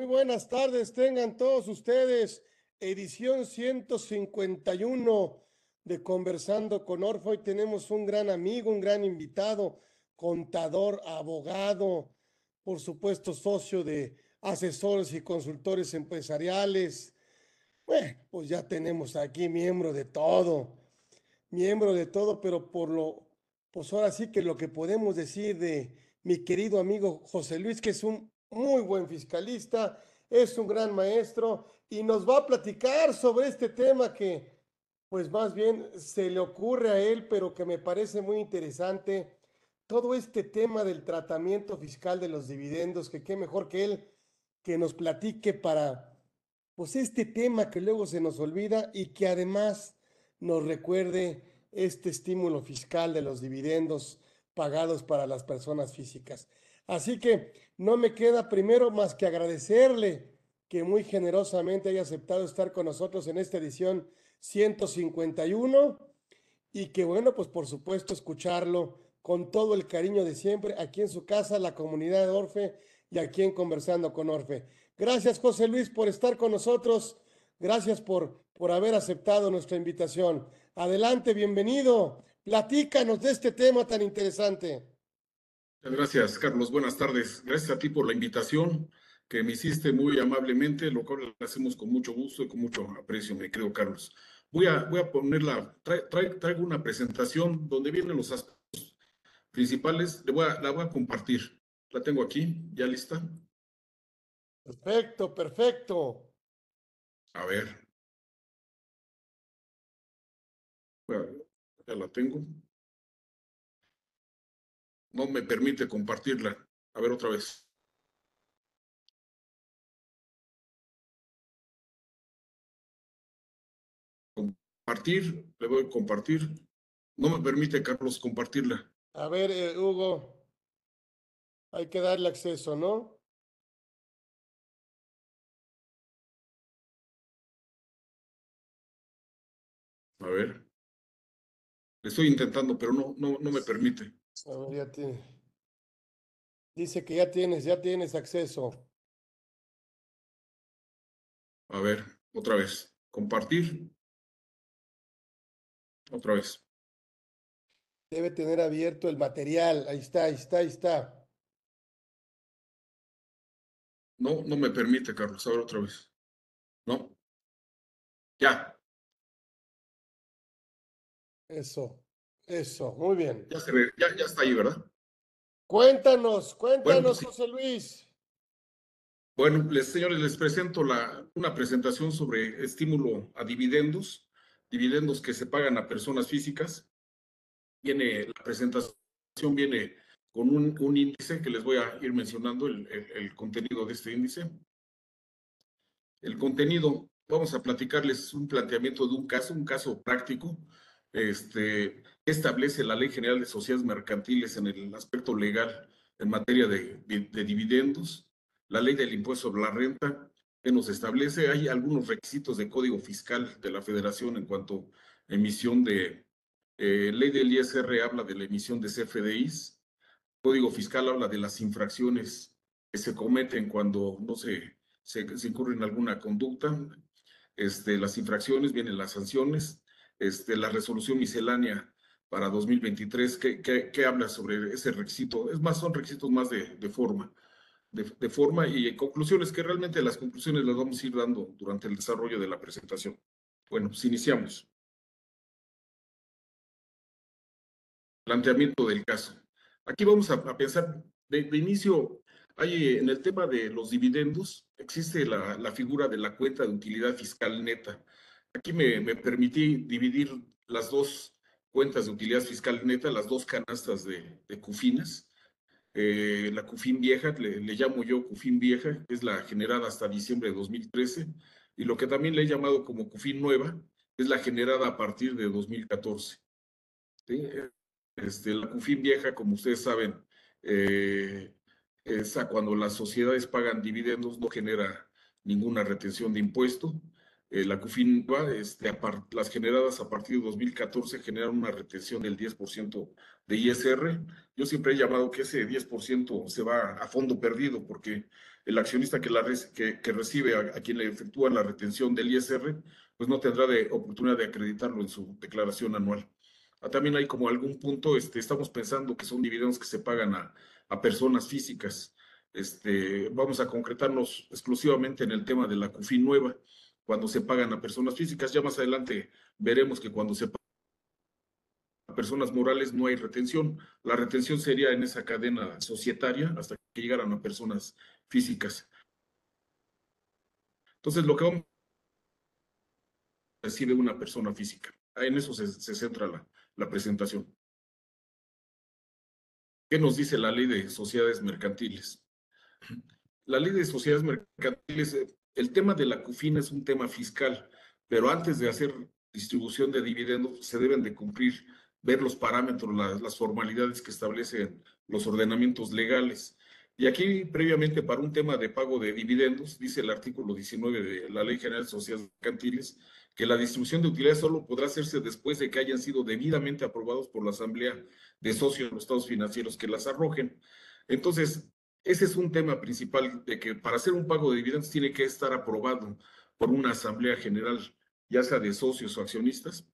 Muy buenas tardes, tengan todos ustedes edición 151 de Conversando con Orfe. Hoy tenemos un gran amigo, un gran invitado, contador, abogado, por supuesto socio de asesores y consultores empresariales. Bueno, pues ya tenemos aquí miembro de todo, miembro de todo, pero por lo, pues ahora sí que lo que podemos decir de mi querido amigo José Luis, que es un muy buen fiscalista, es un gran maestro y nos va a platicar sobre este tema que pues más bien se le ocurre a él, pero que me parece muy interesante, todo este tema del tratamiento fiscal de los dividendos, que qué mejor que él que nos platique para pues este tema que luego se nos olvida y que además nos recuerde este estímulo fiscal de los dividendos pagados para las personas físicas. Así que no me queda primero más que agradecerle que muy generosamente haya aceptado estar con nosotros en esta edición 151 y que bueno, pues por supuesto escucharlo con todo el cariño de siempre aquí en su casa, la comunidad de Orfe y aquí en Conversando con Orfe. Gracias José Luis por estar con nosotros, gracias por, por haber aceptado nuestra invitación. Adelante, bienvenido, platícanos de este tema tan interesante. Muchas gracias, Carlos. Buenas tardes. Gracias a ti por la invitación que me hiciste muy amablemente, lo cual lo hacemos con mucho gusto y con mucho aprecio, me creo, Carlos. Voy a, voy a ponerla, traigo una presentación donde vienen los aspectos principales, Le voy a, la voy a compartir. La tengo aquí, ya lista. Perfecto, perfecto. A ver. ya la tengo no me permite compartirla. A ver otra vez. Compartir, le voy a compartir. No me permite, Carlos, compartirla. A ver, eh, Hugo, hay que darle acceso, ¿no? A ver. Estoy intentando, pero no, no, no me permite. A ver, ya tiene. Dice que ya tienes, ya tienes acceso. A ver, otra vez. Compartir. Otra vez. Debe tener abierto el material. Ahí está, ahí está, ahí está. No, no me permite, Carlos. A ver otra vez. No. Ya. Eso. Eso, muy bien. Ya se ve, ya, ya está ahí, ¿verdad? Cuéntanos, cuéntanos, José Luis. Bueno, les, señores, les presento la, una presentación sobre estímulo a dividendos, dividendos que se pagan a personas físicas. Viene, la presentación viene con un, un índice que les voy a ir mencionando, el, el contenido de este índice. El contenido, vamos a platicarles un planteamiento de un caso, un caso práctico, este, establece la Ley General de Sociedades Mercantiles en el aspecto legal en materia de, dividendos, la Ley del Impuesto sobre la Renta, que nos establece, hay algunos requisitos de código fiscal de la Federación en cuanto a emisión de, eh, ley del ISR habla de la emisión de CFDIs, código fiscal habla de las infracciones que se cometen cuando no se, se, se incurre en alguna conducta, este, las infracciones, vienen las sanciones, este, la resolución miscelánea para 2023, ¿qué, habla sobre ese requisito? Es más, son requisitos más de, forma, de, forma y conclusiones, que realmente las conclusiones las vamos a ir dando durante el desarrollo de la presentación. Bueno, pues iniciamos. Planteamiento del caso. Aquí vamos a, pensar, de, inicio, hay en el tema de los dividendos, existe la, la figura de la cuenta de utilidad fiscal neta. Aquí me, permití dividir las dos cuentas de utilidad fiscal neta, las dos canastas de, de. Eh, la CUFIN vieja, le, llamo yo CUFIN vieja, es la generada hasta diciembre de 2013, y lo que también le he llamado como CUFIN nueva, es la generada a partir de 2014. Este, la CUFIN vieja, como ustedes saben, eh, esa cuando las sociedades pagan dividendos no genera ninguna retención de impuesto eh, la CUFIN, este, las generadas a partir de 2014 generan una retención del 10% de ISR. Yo siempre he llamado que ese 10% se va a fondo perdido porque el accionista que, la, que, que recibe a, quien le efectúa la retención del ISR, pues no tendrá de oportunidad de acreditarlo en su declaración anual. Ah, también hay como algún punto, este, estamos pensando que son dividendos que se pagan a, a personas físicas. Este, vamos a concretarnos exclusivamente en el tema de la CUFIN nueva cuando se pagan a personas físicas. Ya más adelante veremos que cuando se pagan a personas morales no hay retención. La retención sería en esa cadena societaria hasta que llegaran a personas físicas. Entonces, lo que vamos recibe una persona física. En eso se, centra la, la presentación. ¿Qué nos dice la ley de sociedades mercantiles? La ley de sociedades mercantiles eh, el tema de la CUFIN es un tema fiscal, pero antes de hacer distribución de dividendos se deben de cumplir, ver los parámetros, las, formalidades que establecen los ordenamientos legales. Y aquí, previamente, para un tema de pago de dividendos, dice el artículo 19 de la Ley General de Sociedades Mercantiles, que la distribución de utilidades solo podrá hacerse después de que hayan sido debidamente aprobados por la Asamblea de Socios de los Estados Financieros que las arrojen. Entonces, ese es un tema principal de que para hacer un pago de dividendos tiene que estar aprobado por una asamblea general, ya sea de socios o accionistas.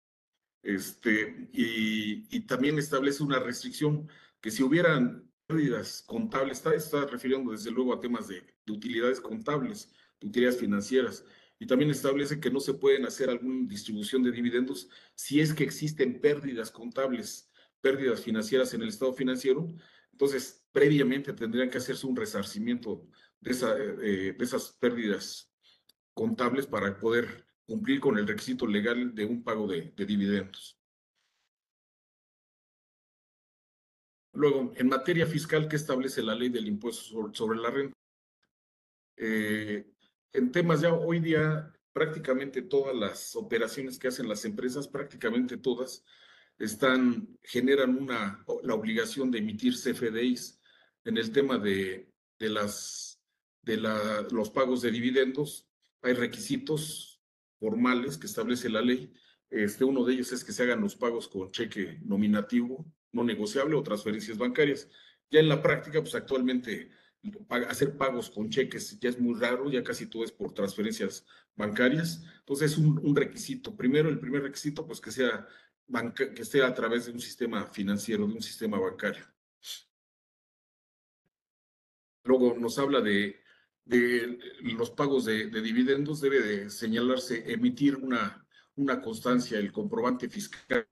Este, y, también establece una restricción que si hubieran pérdidas contables, está, está refiriendo desde luego a temas de, de, utilidades contables, de utilidades financieras, y también establece que no se pueden hacer alguna distribución de dividendos si es que existen pérdidas contables, pérdidas financieras en el estado financiero, entonces, previamente tendrían que hacerse un resarcimiento de, eh, de esas pérdidas contables para poder cumplir con el requisito legal de un pago de, dividendos. Luego, en materia fiscal, ¿qué establece la ley del impuesto sobre, la renta? Eh, en temas ya hoy día, prácticamente todas las operaciones que hacen las empresas, prácticamente todas, están, generan una, la obligación de emitir CFDIs en el tema de, las, de la, los pagos de dividendos. Hay requisitos formales que establece la ley. Este, uno de ellos es que se hagan los pagos con cheque nominativo, no negociable o transferencias bancarias. Ya en la práctica, pues actualmente hacer pagos con cheques ya es muy raro, ya casi todo es por transferencias bancarias. Entonces es un, un requisito. Primero, el primer requisito, pues que sea que esté a través de un sistema financiero, de un sistema bancario. Luego nos habla de, de los pagos de, dividendos, debe de señalarse, emitir una, una constancia, el comprobante fiscal,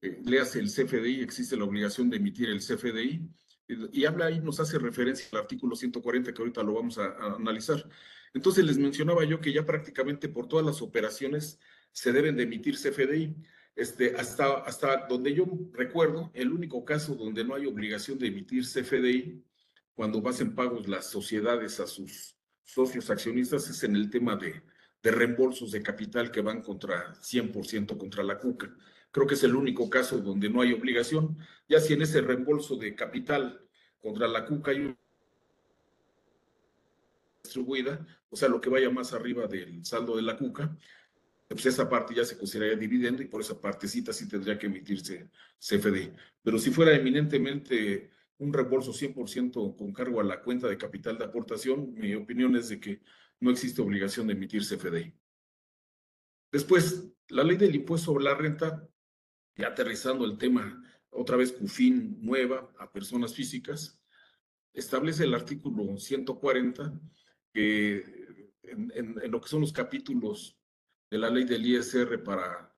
eh, le hace el CFDI, existe la obligación de emitir el CFDI, y, habla ahí, nos hace referencia al artículo 140 que ahorita lo vamos a, a analizar. Entonces les mencionaba yo que ya prácticamente por todas las operaciones se deben de emitir CFDI. Este, hasta, hasta donde yo recuerdo, el único caso donde no hay obligación de emitir CFDI cuando hacen pagos las sociedades a sus socios accionistas es en el tema de, de reembolsos de capital que van contra 100% contra la CUCA. Creo que es el único caso donde no hay obligación. Ya si en ese reembolso de capital contra la CUCA hay distribuida, o sea, lo que vaya más arriba del saldo de la CUCA, pues esa parte ya se consideraría dividendo y por esa partecita sí tendría que emitirse CFD. Pero si fuera eminentemente un reembolso 100% con cargo a la cuenta de capital de aportación, mi opinión es de que no existe obligación de emitir CFDI. Después, la ley del impuesto sobre la renta, ya aterrizando el tema, otra vez CUFIN nueva a personas físicas, establece el artículo 140 que en lo que son los capítulos de la ley del ISR para,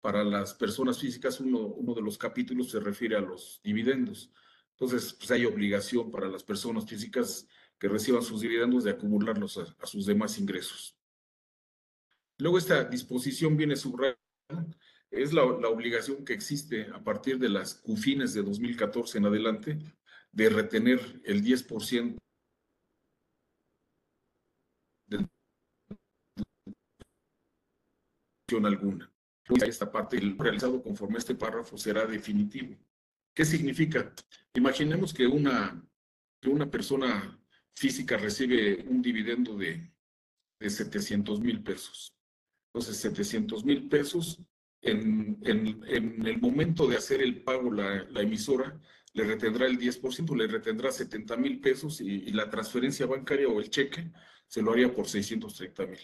para las personas físicas, uno, uno de los capítulos se refiere a los dividendos. Entonces, pues hay obligación para las personas físicas que reciban sus dividendos de acumularlos a, sus demás ingresos. Luego esta disposición viene subrayada, es la, la, obligación que existe a partir de las CUFINES de 2014 en adelante de retener el 10% alguna. Esta parte, realizado conforme a este párrafo será definitivo. ¿Qué significa? Imaginemos que una, que una persona física recibe un dividendo de, de 700 mil pesos. Entonces, 700 mil pesos. En, en, en, el momento de hacer el pago, la, la emisora le retendrá el 10%, le retendrá 70 mil pesos y, y, la transferencia bancaria o el cheque se lo haría por 630 mil.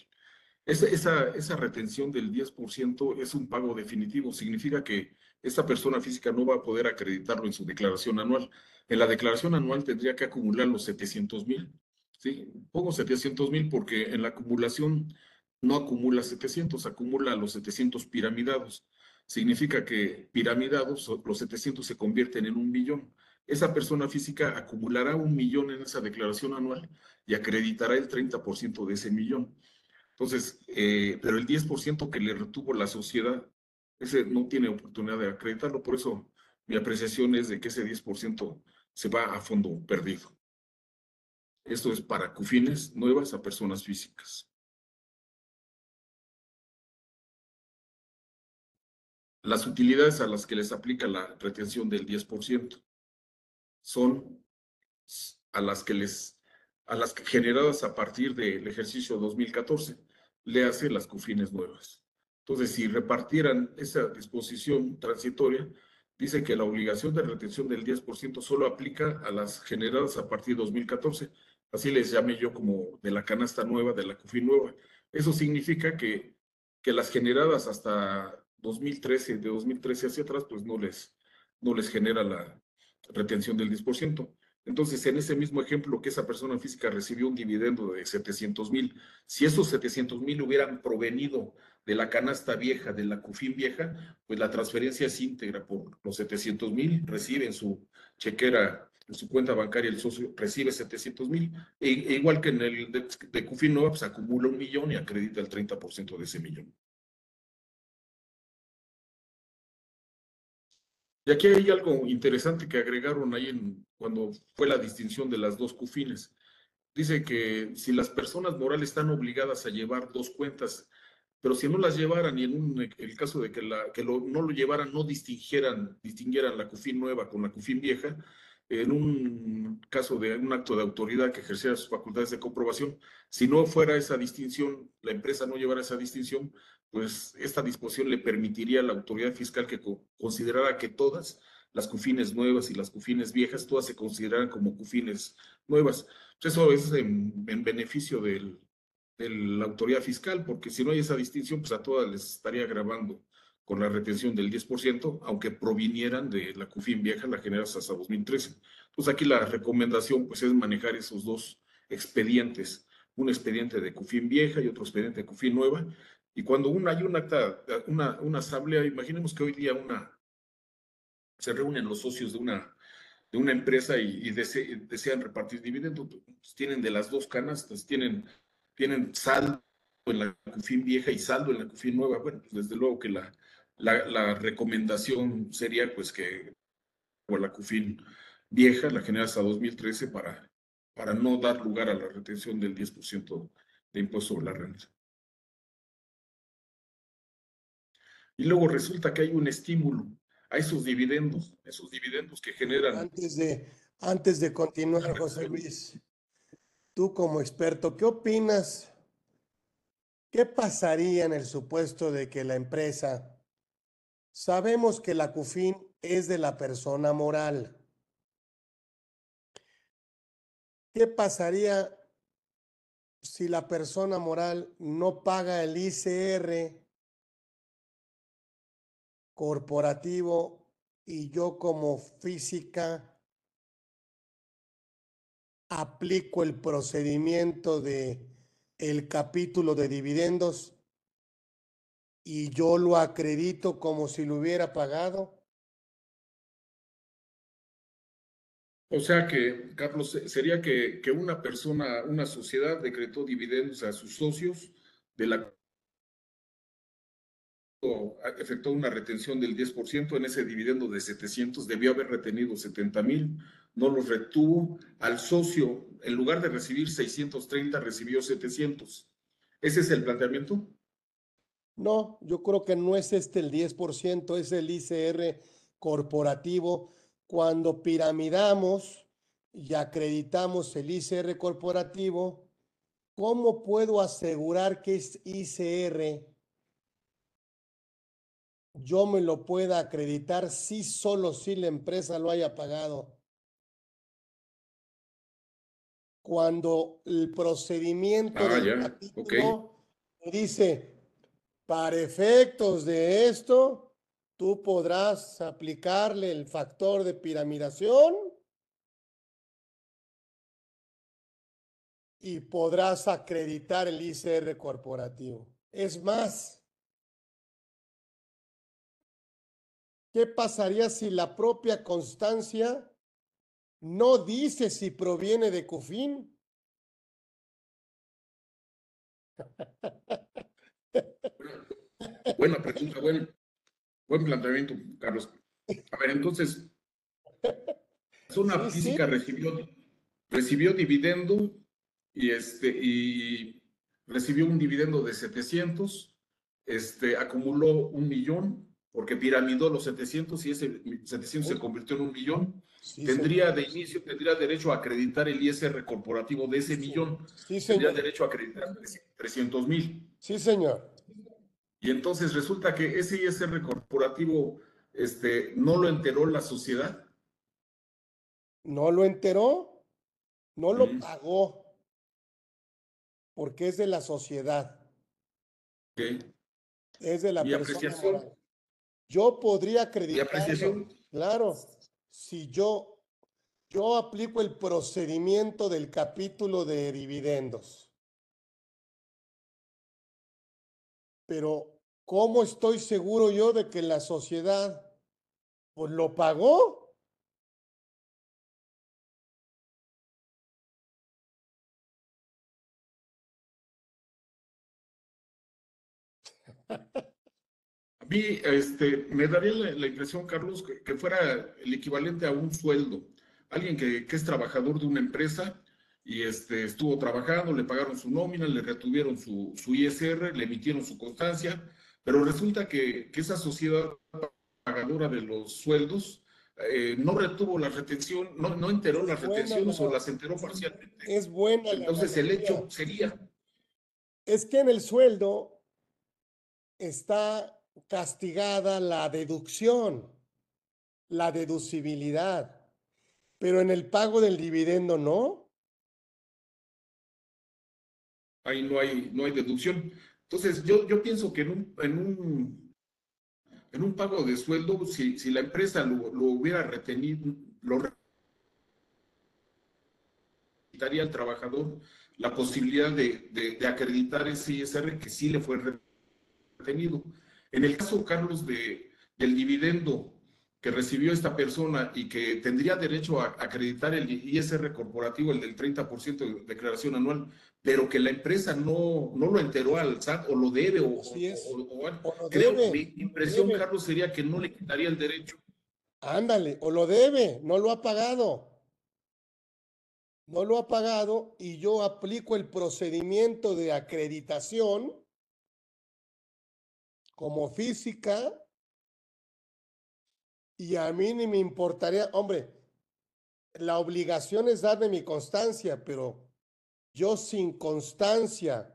Esa, esa, esa, retención del 10% es un pago definitivo, significa que esta persona física no va a poder acreditarlo en su declaración anual. En la declaración anual tendría que acumular los 700 mil. ¿sí? Pongo 700 mil porque en la acumulación no acumula 700, acumula los 700 piramidados. Significa que piramidados, los 700 se convierten en un millón. Esa persona física acumulará un millón en esa declaración anual y acreditará el 30% de ese millón. Entonces, eh, pero el 10% que le retuvo la sociedad, ese no tiene oportunidad de acreditarlo, por eso mi apreciación es de que ese 10% se va a fondo perdido. Esto es para cufines nuevas a personas físicas. Las utilidades a las que les aplica la retención del 10% son a las que les a las generadas a partir del ejercicio 2014 le hace las cufines nuevas. Entonces, si repartieran esa disposición transitoria, dice que la obligación de retención del 10% solo aplica a las generadas a partir de 2014. Así les llamé yo como de la canasta nueva, de la CUFIN nueva. Eso significa que, que las generadas hasta 2013, de 2013 hacia atrás, pues no les, no les genera la retención del 10%. Entonces, en ese mismo ejemplo que esa persona física recibió un dividendo de 700 mil, si esos 700 mil hubieran provenido de la canasta vieja, de la CUFIN vieja, pues la transferencia es íntegra por los 700 mil, recibe en su chequera, en su cuenta bancaria, el socio recibe 700 mil, e, e, igual que en el de, de CUFIN Nueva, pues acumula un millón y acredita el 30% de ese millón. Y aquí hay algo interesante que agregaron ahí en, cuando fue la distinción de las dos cufines. Dice que si las personas morales están obligadas a llevar dos cuentas, pero si no las llevaran y en un, el caso de que, la, que no lo llevaran, no distingieran, distinguieran la CUFIN nueva con la CUFIN vieja, en un caso de un acto de autoridad que ejerciera sus facultades de comprobación, si no fuera esa distinción, la empresa no llevara esa distinción, pues esta disposición le permitiría a la autoridad fiscal que considerara que todas las cufines nuevas y las cufines viejas, todas se consideran como cufines nuevas. Pues eso es en beneficio del, de la autoridad fiscal, porque si no hay esa distinción, pues a todas les estaría grabando con la retención del 10%, aunque provinieran de la CUFIN vieja, la generas hasta 2013. Entonces aquí la recomendación pues es manejar esos dos expedientes, un expediente de CUFIN vieja y otro expediente de CUFIN nueva, y cuando una, hay un acta, una, una asamblea, imaginemos que hoy día una, se reúnen los socios de una, de una empresa y, y dese, desean repartir dividendos, pues tienen de las dos canastas, tienen, tienen saldo en la CUFIN vieja y saldo en la CUFIN nueva. Bueno, pues desde luego que la, la, recomendación sería pues que por la CUFIN vieja la genera hasta 2013 para, para no dar lugar a la retención del 10% de impuesto sobre la renta. y luego resulta que hay un estímulo a esos dividendos, esos dividendos que generan. Antes de, antes de continuar, José Luis, tú como experto, ¿qué opinas? ¿Qué pasaría en el supuesto de que la empresa, sabemos que la CUFIN es de la persona moral? ¿Qué pasaría si la persona moral no paga el ICR corporativo y yo como física aplico el procedimiento de el capítulo de dividendos y yo lo acredito como si lo hubiera pagado. O sea que, Carlos, sería que, que una persona, una sociedad decretó dividendos a sus socios de la efectuó una retención del 10% en ese dividendo de 700, debió haber retenido 70 mil, no los retuvo. Al socio, en lugar de recibir 630, recibió 700. ¿Ese es el planteamiento? No, yo creo que no es este el 10%, es el ICR corporativo. Cuando piramidamos y acreditamos el ICR corporativo, ¿cómo puedo asegurar que es ICR yo me lo pueda acreditar si solo si la empresa lo haya pagado. Cuando el procedimiento Ah, del ya, capítulo dice, para efectos de esto, tú podrás aplicarle el factor de piramidación y podrás acreditar el ICR corporativo. Es más, ¿qué pasaría si la propia constancia no dice si proviene de CUFIN? Buena pregunta, buen, buen planteamiento, Carlos. A ver, entonces, Sí, sí. física recibió, recibió dividendo y este y recibió un dividendo de 700, este acumuló un millón porque piramidó los 700 y ese 700 se convirtió en un millón. Sí, tendría de inicio tendría derecho a acreditar el ISR corporativo de ese Sí, millón. Sí, Tendría señor. derecho a acreditar 300 mil. Sí, señor. Y entonces resulta que ese ISR corporativo este, no lo enteró la sociedad. No lo enteró, no lo Mm. pagó, porque es de la sociedad, ¿ok? es de la Mi persona apreciación-. Yo podría Mi acreditarlo, apreciación, claro, si yo, yo aplico el procedimiento del capítulo de dividendos. Pero, ¿cómo estoy seguro yo de que la sociedad pues lo pagó? mí este, me daría la, la impresión, Carlos, que, que fuera el equivalente a un sueldo. Alguien que, que es trabajador de una empresa y este, estuvo trabajando, le pagaron su nómina, le retuvieron su, su ISR, le emitieron su constancia, pero resulta que, que esa sociedad pagadora de los sueldos eh, no retuvo la retención, no, no enteró las Buena retenciones o la- las enteró parcialmente. Es buena la Entonces el hecho sería, Es que en el sueldo está castigada la deducción, la deducibilidad, pero en el pago del dividendo no. ahí no hay, no hay deducción. Entonces, yo, yo pienso que en un, en un, en un pago de sueldo, si, si la empresa lo, hubiera retenido, lo quitaría al trabajador la posibilidad de, de- de acreditar ese ISR que sí le fue retenido. En el caso, Carlos, de, del dividendo que recibió esta persona y que tendría derecho a acreditar el ISR corporativo, el del 30% de declaración anual, pero que la empresa no, no lo enteró al SAT o lo debe o, Así es. o- o- o- O lo creo debe, que mi impresión, debe. Carlos, sería que no le quitaría el derecho. Ándale, o lo debe, no lo ha pagado. No lo ha pagado y yo aplico el procedimiento de acreditación como física y a mí ni me importaría, hombre, la obligación es darme mi constancia, pero yo sin constancia,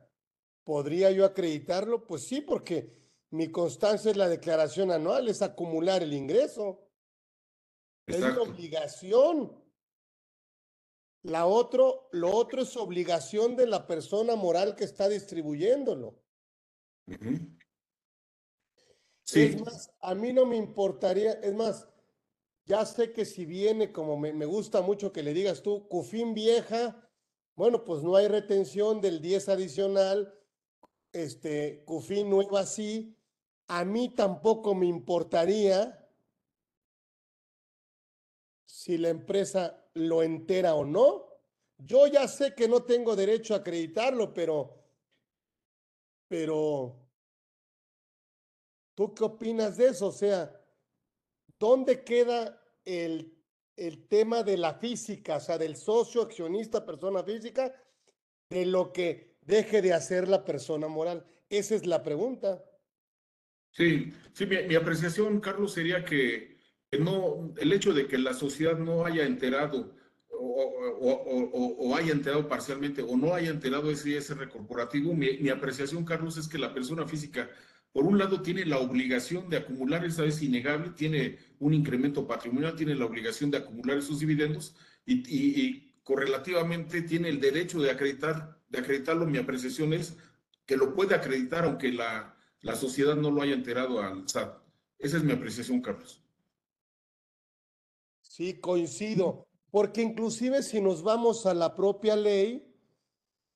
¿podría yo acreditarlo? Pues sí, porque mi constancia es la declaración anual, es acumular el ingreso. Es Exacto. obligación. La otro, lo otro es obligación de la persona moral que está distribuyéndolo. Sí, más, a mí no me importaría, es más, ya sé que si viene, como me, me gusta mucho que le digas tú, Cufín vieja, bueno, pues no hay retención del 10 adicional, este, Cufín nueva sí, a mí tampoco me importaría si la empresa lo entera o no. Yo ya sé que no tengo derecho a acreditarlo, pero, pero, ¿tú qué opinas de eso? O sea, ¿dónde queda el, el tema de la física, o sea, del socio, accionista, persona física, de lo que deje de hacer la persona moral? Esa es la pregunta. sí, sí, mi, apreciación, Carlos, sería que, no, el hecho de que la sociedad no haya enterado o- o haya enterado parcialmente o no haya enterado ese ISR corporativo, mi, mi apreciación, Carlos, es que la persona física por un lado tiene la obligación de acumular, esa es innegable, tiene un incremento patrimonial, tiene la obligación de acumular esos dividendos y, correlativamente tiene el derecho de acreditar, de acreditarlo. Mi apreciación es que lo puede acreditar aunque la, la sociedad no lo haya enterado al SAT. Esa es mi apreciación, Carlos. Sí, coincido, porque inclusive si nos vamos a la propia ley,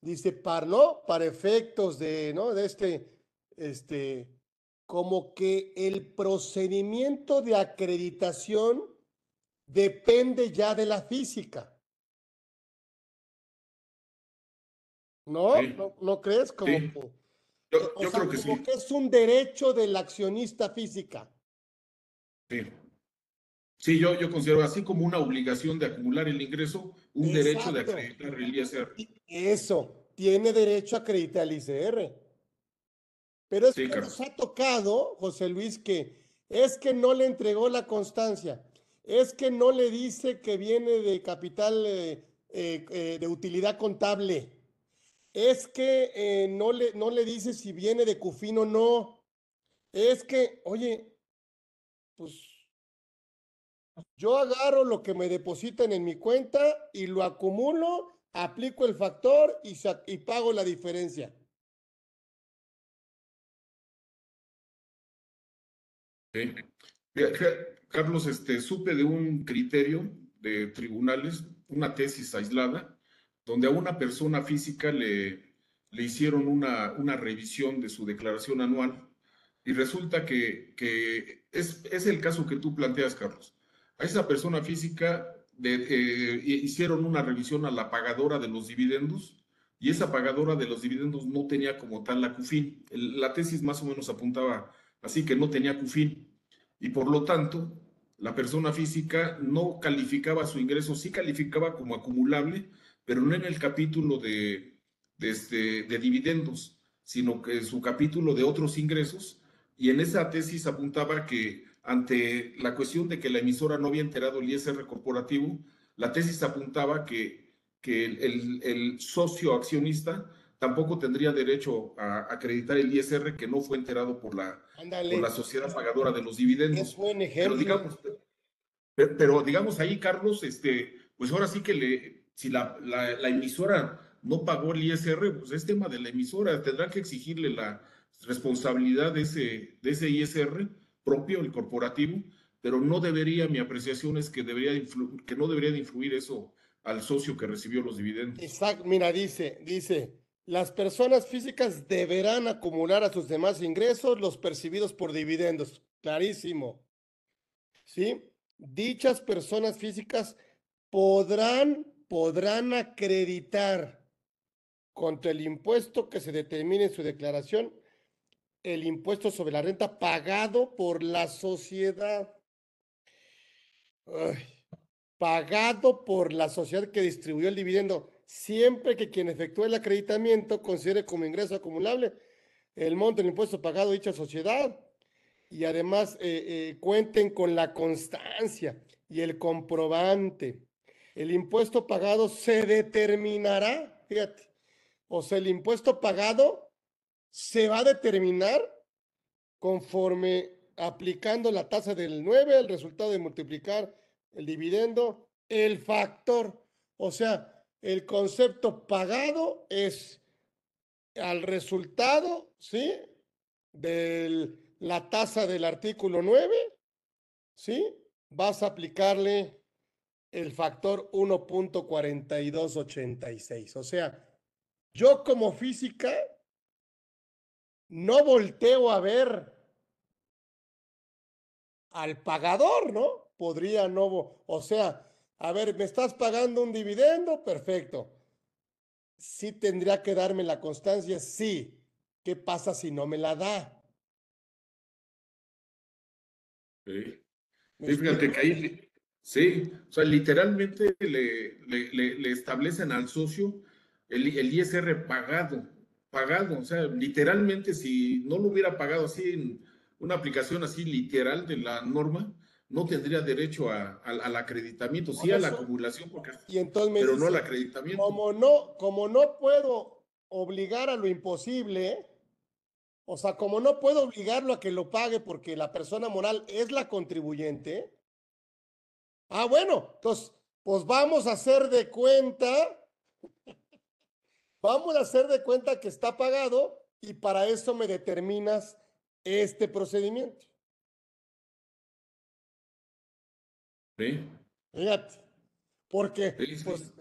dice, para, ¿no? Para efectos de, ¿no? De este este, como que el procedimiento de acreditación depende ya de la física. ¿No? ¿No, crees? Como, Yo, creo que sí. que es un derecho del accionista física. Sí. Sí, yo, yo considero así como una obligación de acumular el ingreso, un derecho de acreditar el ISR. Eso, tiene derecho a acreditar el ISR. Pero es que nos ha tocado, José Luis, que es que no le entregó la constancia, es que no le dice que viene de capital eh, eh, eh, de utilidad contable, es que no, le, no le dice si viene de CUFIN o no, es que, oye, pues yo agarro lo que me depositan en mi cuenta y lo acumulo, aplico el factor y, y pago la diferencia. Carlos, este, supe de un criterio de tribunales, una tesis aislada, donde a una persona física le, le hicieron una, una revisión de su declaración anual y resulta que, que es, es, el caso que tú planteas, Carlos. A esa persona física eh, hicieron una revisión a la pagadora de los dividendos y esa pagadora de los dividendos no tenía como tal la CUFIN. la tesis más o menos apuntaba así que no tenía CUFIN. Y por lo tanto, la persona física no calificaba su ingreso, sí calificaba como acumulable, pero no en el capítulo de, de, este, de dividendos, sino que en su capítulo de otros ingresos. Y en esa tesis apuntaba que ante la cuestión de que la emisora no había enterado el ISR corporativo, la tesis apuntaba que, que el, el socio accionista tampoco tendría derecho a acreditar el ISR que no fue enterado por la, por la sociedad pagadora de los dividendos. Es buen ejemplo. Pero digamos, pero, digamos ahí, Carlos, este, pues ahora sí que le, si la, la, emisora no pagó el ISR, pues es tema de la emisora, tendrá que exigirle la responsabilidad de ese, de ese ISR propio, el corporativo, pero no debería, mi apreciación es que, debería que no debería de influir eso al socio que recibió los dividendos. Exacto, mira, dice, dice, las personas físicas deberán acumular a sus demás ingresos los percibidos por dividendos. Clarísimo. ¿Sí? Dichas personas físicas podrán, podrán acreditar contra el impuesto que se determine en su declaración el impuesto sobre la renta pagado por la sociedad. pagado por la sociedad que distribuyó el dividendo siempre que quien efectúe el acreditamiento considere como ingreso acumulable el monto del impuesto pagado a dicha sociedad y además eh, eh, cuenten con la constancia y el comprobante. El impuesto pagado se determinará, fíjate, o sea, el impuesto pagado se va a determinar conforme aplicando la tasa del 9, el resultado de multiplicar el dividendo, el factor, o sea, el concepto pagado es al resultado, ¿sí? De la tasa del artículo 9, ¿sí? Vas a aplicarle el factor 1.4286. O sea, yo como física no volteo a ver al pagador, ¿no? Podría no, o sea, a ver, ¿me estás pagando un dividendo? Perfecto. ¿Sí tendría que darme la constancia? Sí. ¿Qué pasa si no me la da? Sí. fíjate que ahí, sí, o sea, literalmente le, le, establecen al socio el, el, ISR pagado, pagado, o sea, literalmente si no lo hubiera pagado así en una aplicación así literal de la norma, no tendría derecho a, al acreditamiento, sí a la acumulación, porque, y entonces pero no al acreditamiento. Como no, como no puedo obligar a lo imposible, O sea, como no puedo obligarlo a que lo pague porque la persona moral es la contribuyente. Ah, bueno, entonces, pues vamos a hacer de cuenta, vamos a hacer de cuenta que está pagado y para eso me determinas este procedimiento. Sí. Fíjate, porque, Sí, sí. pues,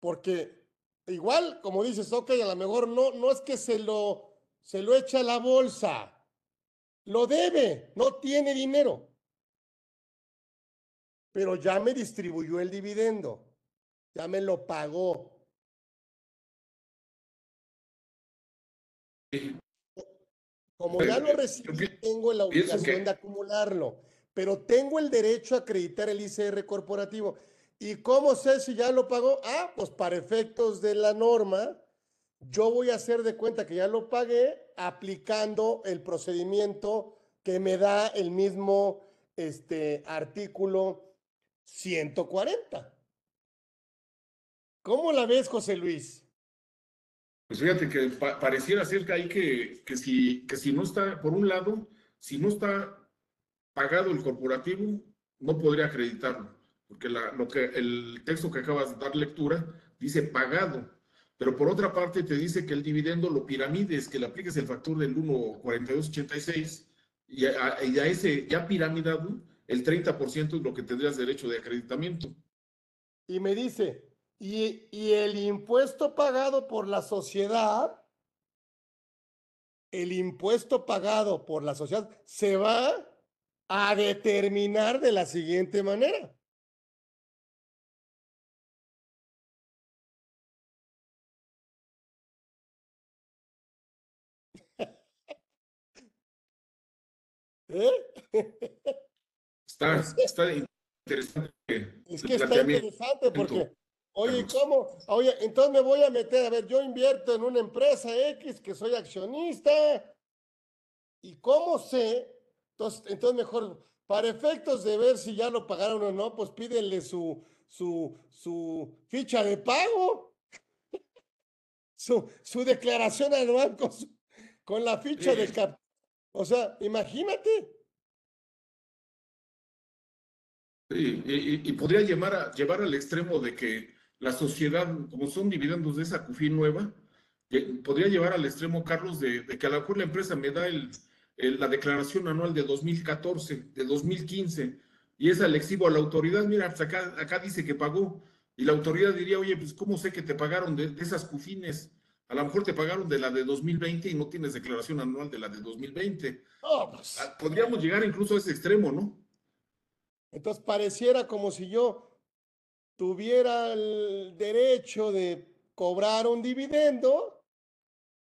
porque igual, como dices, ok, a lo mejor no, no es que se lo, se lo echa a la bolsa, lo debe, no tiene dinero, pero ya me distribuyó el dividendo, ya me lo pagó. Como ya lo recibí, tengo la obligación de acumularlo, pero tengo el derecho a acreditar el ICR corporativo. ¿Y cómo sé si ya lo pagó? Ah, pues para efectos de la norma, yo voy a hacer de cuenta que ya lo pagué aplicando el procedimiento que me da el mismo este, artículo 140. ¿Cómo la ves, José Luis? Pues fíjate que pa- pareciera ser que hay que, que si, que si no está, por un lado, si no está pagado el corporativo, no podría acreditarlo, porque la- lo que, el texto que acabas de dar lectura dice pagado, pero por otra parte te dice que el dividendo lo piramides, que le apliques el factor del 1.4286 y a, y a ese ya piramidado, el 30% es lo que tendrías derecho de acreditamiento. Y me dice, y, y el impuesto pagado por la sociedad, el impuesto pagado por la sociedad se va a determinar de la siguiente manera. ¿Eh? Está, está interesante. Es el que está interesante porque, oye. ¿cómo? Oye, entonces me voy a meter, a ver, yo invierto en una empresa X que soy accionista. ¿Y cómo sé? Entonces, entonces mejor, para efectos de ver si ya lo pagaron o no, pues pídenle su, su, su ficha de pago, su, su declaración anual con, su- con la ficha de Sí. cap. O sea, imagínate. Sí, y, podría llevar, a, llevar al extremo de que la sociedad, como son dividendos de esa CUFI nueva, lle- podría llevar al extremo, Carlos, de, de que a lo mejor la empresa me da el- la declaración anual de 2014, de 2015, y esa le exhibo a la autoridad, mira, pues acá, acá dice que pagó, y la autoridad diría, oye, pues ¿cómo sé que te pagaron de, de esas CUFINES? A lo mejor te pagaron de la de 2020 y no tienes declaración anual de la de 2020. No, pues, Ah, Podríamos llegar incluso a ese extremo, ¿no? Entonces pareciera como si yo tuviera el derecho de cobrar un dividendo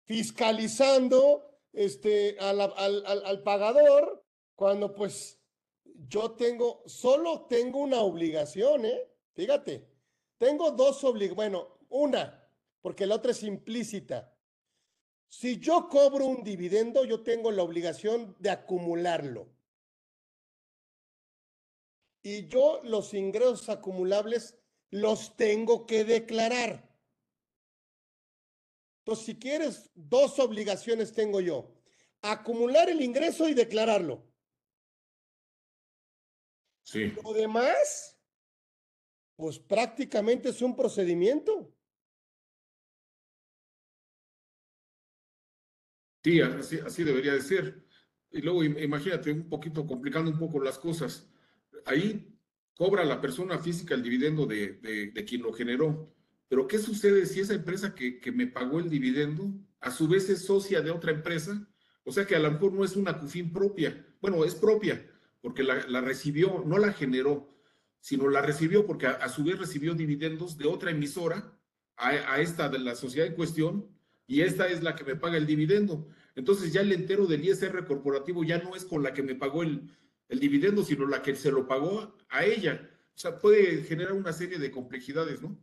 fiscalizando este, al, al- al pagador cuando pues yo tengo, solo tengo una obligación, ¿eh? Fíjate, tengo dos obligaciones, bueno, una, porque la otra es implícita. Si yo cobro un dividendo, yo tengo la obligación de acumularlo. Y yo los ingresos acumulables los tengo que declarar. Entonces, si quieres, dos obligaciones tengo yo. Acumular el ingreso y declararlo. Sí. Lo demás, pues prácticamente es un procedimiento. Sí, así, así debería de ser. Y luego im- imagínate un poquito complicando un poco las cosas. Ahí cobra la persona física el dividendo de, de- de quien lo generó. Pero ¿qué sucede si esa empresa que, que me pagó el dividendo a su vez es socia de otra empresa? O sea que a lo mejor no es una CUFIN propia. Bueno, es propia porque la, recibió, no la generó, sino la recibió porque a, a su vez recibió dividendos de otra emisora a, a esta de la sociedad en cuestión y esta es la que me paga el dividendo. Entonces ya el entero del ISR corporativo ya no es con la que me pagó el, el dividendo, sino la que se lo pagó a ella. O sea, puede generar una serie de complejidades, ¿no?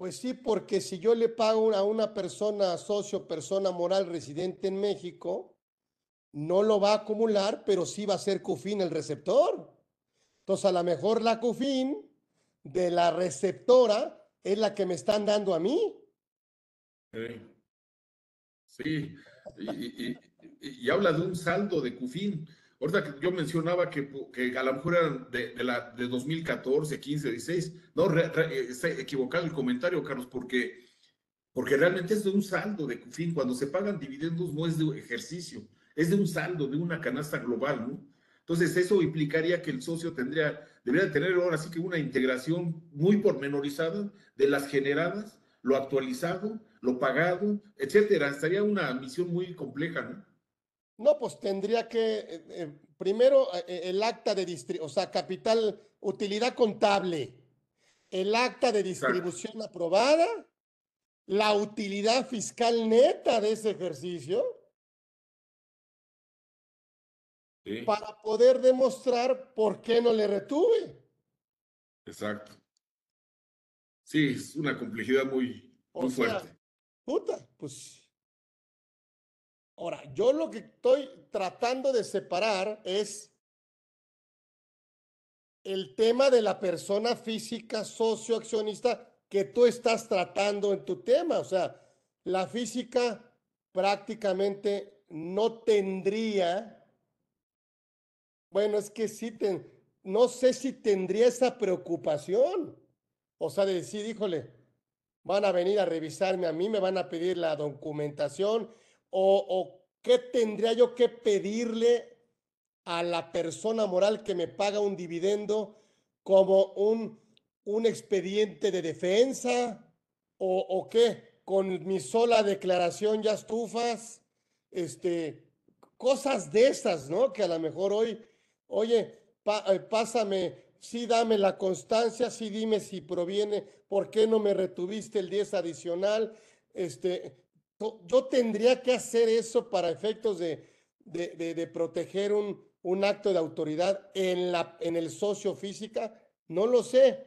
Pues sí, porque si yo le pago a una persona, socio, persona moral residente en México, no lo va a acumular, pero sí va a ser CUFIN el receptor. Entonces, a lo mejor la CUFIN de la receptora es la que me están dando a mí. Sí. Sí, y, habla de un saldo de CUFIN. Ahorita yo mencionaba que, que a lo mejor eran de, de, la, de 2014, 15, 16. No, está equivocado el comentario, Carlos, porque, porque realmente es de un saldo de CUFIN. Cuando se pagan dividendos no es de ejercicio, es de un saldo, de una canasta global, ¿no? Entonces, eso implicaría que el socio tendría, debería tener ahora sí que una integración muy pormenorizada de las generadas, lo actualizado, lo pagado, etcétera. Estaría una misión muy compleja, ¿no? No, pues tendría que, eh, eh, primero, eh, el acta de distribución, o sea, capital, utilidad contable, el acta de distribución aprobada, la utilidad fiscal neta de ese ejercicio, para poder demostrar por qué no le retuve. Exacto. Sí, es una complejidad muy, muy fuerte. Puta, pues Ahora, yo lo que estoy tratando de separar es el tema de la persona física socioaccionista que tú estás tratando en tu tema. O sea, la física prácticamente no tendría, bueno, es que sí, no sé si tendría esa preocupación. O sea, de decir, híjole, van a venir a revisarme a mí, me van a pedir la documentación o, qué tendría yo que pedirle a la persona moral que me paga un dividendo como un, un expediente de defensa o, qué, con mi sola declaración ya estufas, este, cosas de esas, ¿no? Que a lo mejor hoy, oye, eh, pásame, sí dame la constancia, sí dime si proviene, ¿por qué no me retuviste el 10 adicional? Este, yo tendría que hacer eso para efectos de, de, proteger un, un, acto de autoridad en, la, en el socio física. No lo sé,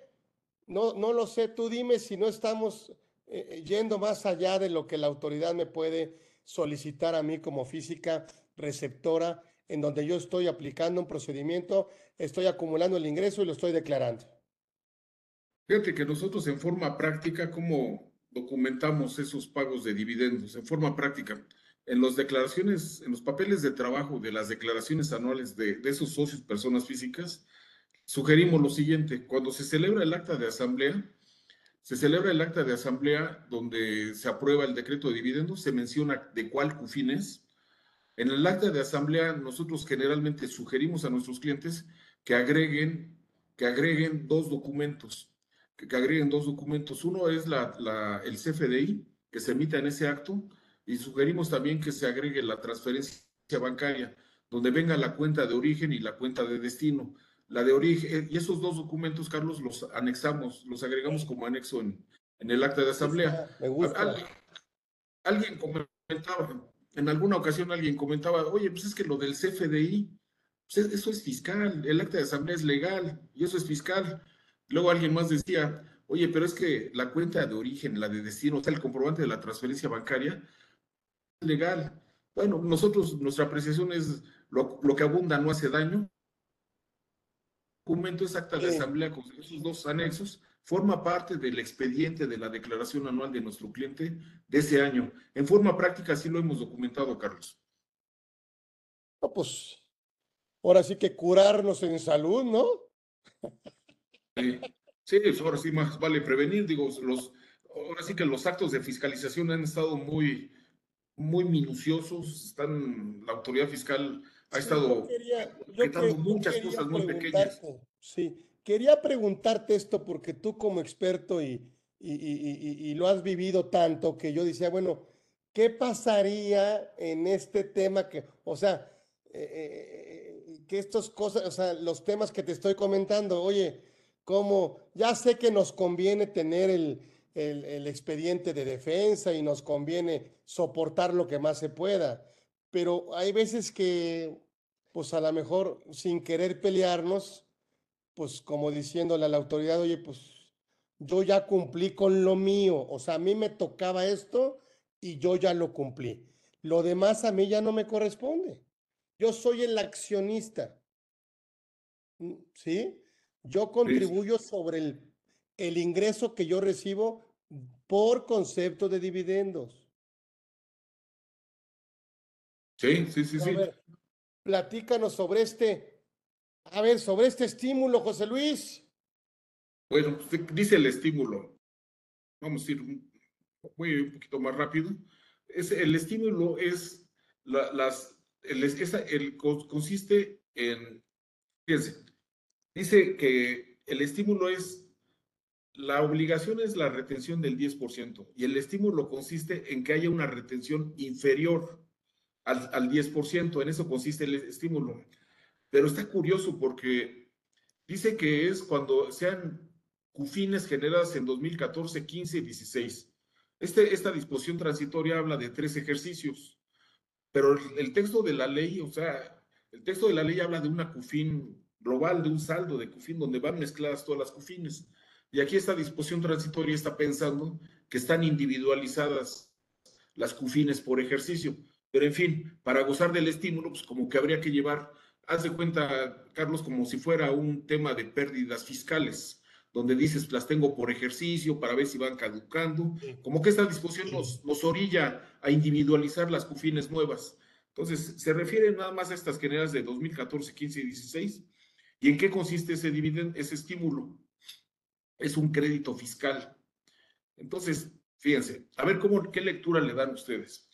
no, no lo sé. Tú dime si no estamos eh, eh, yendo más allá de lo que la autoridad me puede solicitar a mí como física receptora, en donde yo estoy aplicando un procedimiento, estoy acumulando el ingreso y lo estoy declarando. Fíjate que nosotros en forma práctica, como documentamos esos pagos de dividendos en forma práctica. En las declaraciones, en los papeles de trabajo de las declaraciones anuales de, esos socios, personas físicas, sugerimos lo siguiente, cuando se celebra el acta de asamblea, se celebra el acta de asamblea donde se aprueba el decreto de dividendos, se menciona de cuál CUFIN es. En el acta de asamblea nosotros generalmente sugerimos a nuestros clientes que agreguen, que agreguen dos documentos que, agreguen dos documentos. Uno es la, el CFDI que se emita en ese acto y sugerimos también que se agregue la transferencia bancaria, donde venga la cuenta de origen y la cuenta de destino. La de origen, y esos dos documentos, Carlos, los anexamos, los agregamos como anexo en, en el acta de asamblea. Me gusta. alguien comentaba, en alguna ocasión alguien comentaba, oye, pues es que lo del CFDI, pues eso es fiscal, el acta de asamblea es legal y eso es fiscal. Luego alguien más decía, oye, pero es que la cuenta de origen, la de destino, o sea, el comprobante de la transferencia bancaria, es legal. Bueno, nosotros, nuestra apreciación es lo, que abunda no hace daño. El documento exacta de asamblea con esos dos anexos forma parte del expediente de la declaración anual de nuestro cliente de ese año. En forma práctica, sí lo hemos documentado, Carlos. No, pues, ahora sí que curarnos en salud, ¿no? Sí, ahora sí más vale prevenir, digo, los, ahora sí que los actos de fiscalización han estado muy, muy minuciosos, están, la autoridad fiscal ha estado quitando muchas cosas muy pequeñas. Sí, quería preguntarte esto porque tú como experto y, y, lo has vivido tanto que yo decía, bueno, ¿qué pasaría en este tema que, o sea, eh, eh, que estas cosas, o sea, los temas que te estoy comentando, oye, como ya sé que nos conviene tener el, el, expediente de defensa y nos conviene soportar lo que más se pueda, pero hay veces que, pues a lo mejor sin querer pelearnos, pues como diciéndole a la autoridad, oye, pues yo ya cumplí con lo mío, o sea, a mí me tocaba esto y yo ya lo cumplí. Lo demás a mí ya no me corresponde. Yo soy el accionista. ¿Sí? Yo contribuyo sobre el, el ingreso que yo recibo por concepto de dividendos. Sí, sí, sí, A sí. ver, platícanos sobre este, a ver, sobre este estímulo, José Luis. Bueno, pues, dice el estímulo. Vamos a ir voy un poquito más rápido. Es, el estímulo es la- las, el, es- el co- consiste en, fíjense, dice que el estímulo es, la obligación es la retención del 10% y el estímulo consiste en que haya una retención inferior al, al 10%, en eso consiste el estímulo. Pero está curioso porque dice que es cuando sean CUFINES generadas en 2014, 15 y 16. Este, esta disposición transitoria habla de tres ejercicios, pero el, el texto de la ley, o sea, el texto de la ley habla de una CUFIN global, de un saldo de CUFIN donde van mezcladas todas las CUFINES. Y aquí esta disposición transitoria está pensando que están individualizadas las CUFINES por ejercicio. Pero en fin, para gozar del estímulo, pues como que habría que llevar, haz de cuenta, Carlos, como si fuera un tema de pérdidas fiscales donde dices, las tengo por ejercicio para ver si van caducando. Como que esta disposición nos, nos orilla a individualizar las cufines nuevas. Entonces, se refiere nada más a estas generas de 2014, 15 y 16. ¿Y en qué consiste ese dividendo, ese estímulo? Es un crédito fiscal. Entonces, fíjense, a ver cómo, qué lectura le dan ustedes.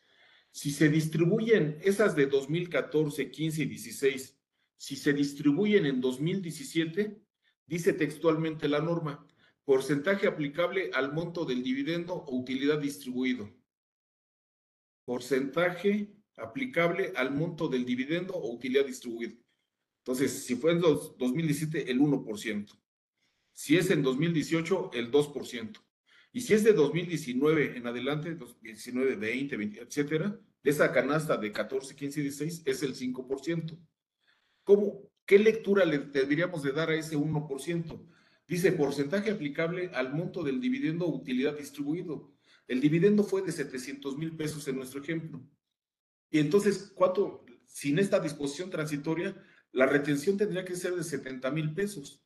Si se distribuyen esas de 2014, 15 y 16, si se distribuyen en 2017, dice textualmente la norma, porcentaje aplicable al monto del dividendo o utilidad distribuido. Porcentaje aplicable al monto del dividendo o utilidad distribuido. Entonces, si fue en dos- 2017, el 1%. Si es en 2018, el 2%. Y si es de 2019 en adelante, 2019, 20, 20, etcétera, de esa canasta de 14, 15 y 16, es el 5%. ¿Cómo, ¿Qué lectura le deberíamos de dar a ese 1%? Dice porcentaje aplicable al monto del dividendo utilidad distribuido. El dividendo fue de 700 mil pesos en nuestro ejemplo. Y entonces, ¿cuánto? Sin esta disposición transitoria, la retención tendría que ser de 70 mil pesos.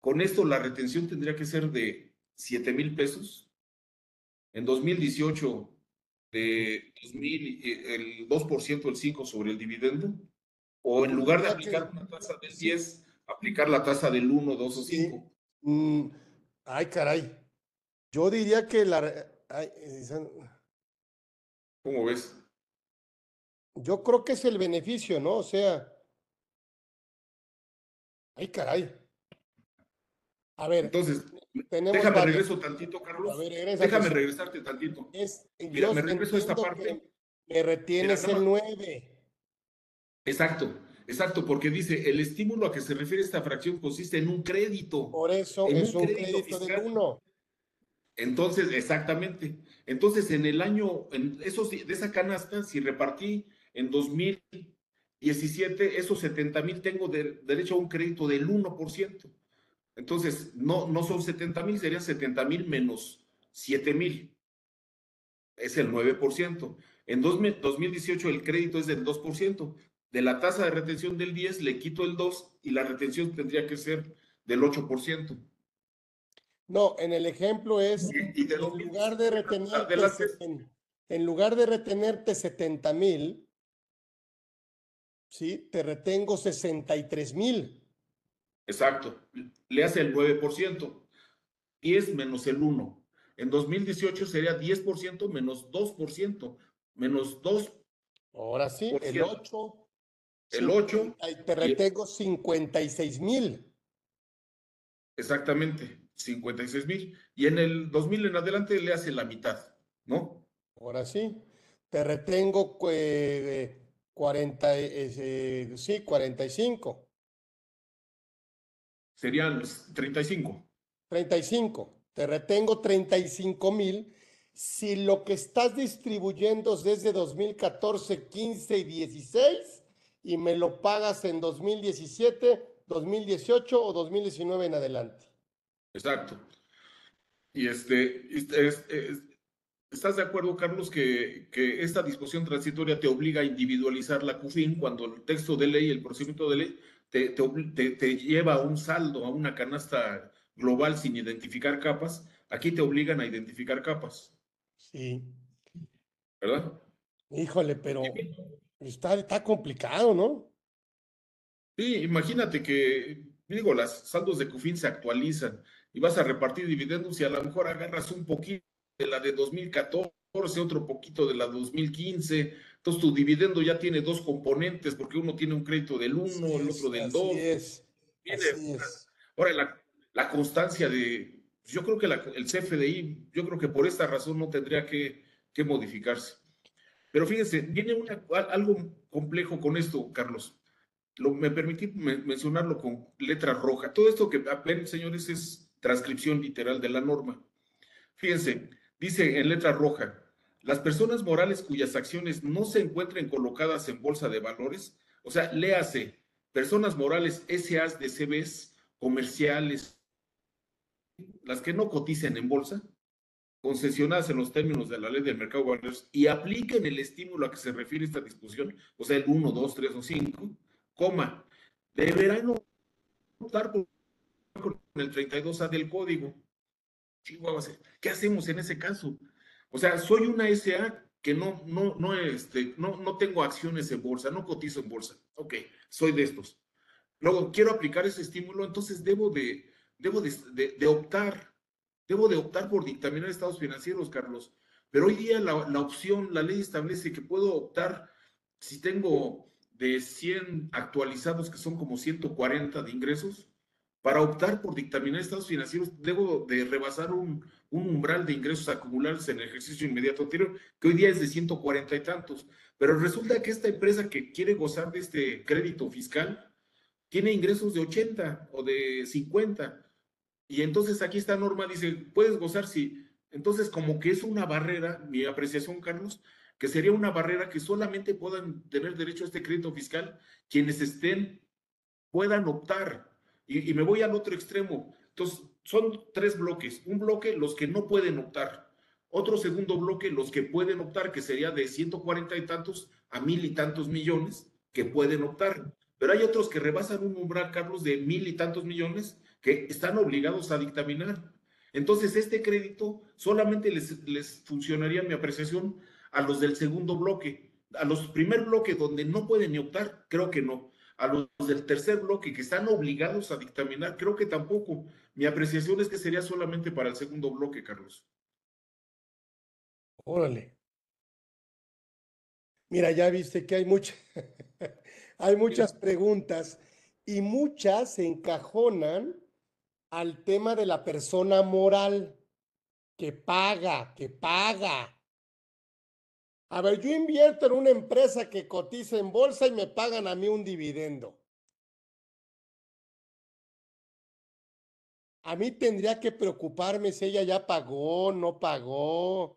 Con esto, la retención tendría que ser de 7 mil pesos. En 2018, de 2000, eh, el 2%, el 5% sobre el dividendo. O en lugar de aplicar una tasa del 10, aplicar la tasa del 1, 2 o Sí. 5. Mm, ay, caray. Yo diría que la... ay, esa- ¿Cómo ves? yo creo que es el beneficio, ¿no? O sea... Ay, caray. A ver, Entonces, tenemos déjame regreso tantito, Carlos. A ver, regrésate. Déjame regresarte tantito. Es, Mira, me regreso a esta parte. Me retienes Mira, el nada 9. Exacto, exacto, porque dice, el estímulo a que se refiere esta fracción consiste en un crédito. Por eso En es un crédito crédito del 1. Entonces, exactamente. Entonces, en el año, en esos, de esa canasta, si repartí en 2017, esos 70 mil tengo de- derecho a un crédito del 1%. Entonces, no, no son 70 mil, serían 70 mil menos 7 mil. Es el 9%. En 2000 2018 el crédito es del 2%. De la tasa de retención del 10 le quito el 2 y la retención tendría que ser del 8%. No, en el ejemplo es, Y, y de en 2000 lugar de retenerte, en lugar de retenerte 70 mil, ¿sí? Te retengo 63 mil. Exacto, le hace el 9%, 10 menos el 1. En 2018 sería 10% menos 2%, menos 2, Ahora sí, el cierto. 8. el 8, Te retengo 56 mil. exactamente, 56 mil. Y en el 2000 en adelante le hace la mitad, ¿no? Ahora sí, te retengo eh, 40, eh, sí, 45, Serían 35. 35. Te retengo 35 mil. Si lo que estás distribuyendo es desde 2014, 15 y 16 y me lo pagas en 2017, 2018 o 2019 en adelante. Exacto. Y este, es- es- es- ¿estás de acuerdo, Carlos, que, que esta disposición transitoria te obliga a individualizar la CUFIN cuando el texto de ley, el procedimiento de ley, te, te te lleva a un saldo, a una canasta global sin identificar capas? Aquí te obligan a identificar capas, Sí. ¿verdad? Híjole, pero está, está complicado, ¿no? Sí, imagínate que, digo, las saldos de CUFIN se actualizan y vas a repartir dividendos y a lo mejor agarras un poquito de la de 2014, otro poquito de la 2015. Entonces tu dividendo ya tiene dos componentes porque uno tiene un crédito del 1, el otro del 2. Es, Ahora, la, la, constancia de, yo creo que el CFDI, yo creo que por esta razón no tendría que, que modificarse. Pero fíjense, viene una, algo complejo con esto, Carlos. Lo, me permití mencionarlo con letra roja. Todo esto que ven, señores, es transcripción literal de la norma. Fíjense, dice en letra roja, las personas morales cuyas acciones no se encuentren colocadas en bolsa de valores, o sea, léase, personas morales SAs de CBs, comerciales, las que no coticen en bolsa, concesionadas en los términos de la ley del mercado de valores y apliquen el estímulo a que se refiere esta disposición, o sea, el 1, 2, 3 o 5, coma, deberán optar por el 32A del código. ¿Qué hacemos en ese caso? O sea, soy una SA que no, no, no, este, no, no tengo acciones en bolsa, no cotizo en bolsa. Ok, soy de estos. Luego, quiero aplicar ese estímulo, entonces debo de, debo de, de optar Debo de optar por dictaminar estados financieros, Carlos. Pero hoy día la, opción, la ley establece que puedo optar si tengo de 100 actualizados, que son como 140 de ingresos, para optar por dictaminar estados financieros, debo de rebasar un, un, umbral de ingresos acumulables en el ejercicio inmediato anterior, que hoy día es de 140 y tantos. Pero resulta que esta empresa que quiere gozar de este crédito fiscal tiene ingresos de 80 o de 50. Y entonces aquí esta norma dice, puedes gozar si, entonces como que es una barrera, mi apreciación, Carlos, que sería una barrera que solamente puedan tener derecho a este crédito fiscal quienes estén, puedan optar. Y, me voy al otro extremo. Entonces, son tres bloques. Un bloque, los que no pueden optar. Otro segundo bloque, los que pueden optar, que sería de 140 y tantos a mil y tantos millones que pueden optar. Pero hay otros que rebasan un umbral, Carlos, de mil y tantos millones que están obligados a dictaminar. Entonces, este crédito solamente les, les funcionaría, mi apreciación, a los del segundo bloque. A los primer bloque donde no pueden ni optar, creo que no. A los del tercer bloque que están obligados a dictaminar, creo que tampoco. Mi apreciación es que sería solamente para el segundo bloque, Carlos. Órale. Mira, ya viste que hay, mucha, hay muchas preguntas y muchas se encajonan al tema de la persona moral que paga, que paga. A ver, yo invierto en una empresa que cotiza en bolsa y me pagan a mí un dividendo. A mí tendría que preocuparme si ella ya pagó, no pagó.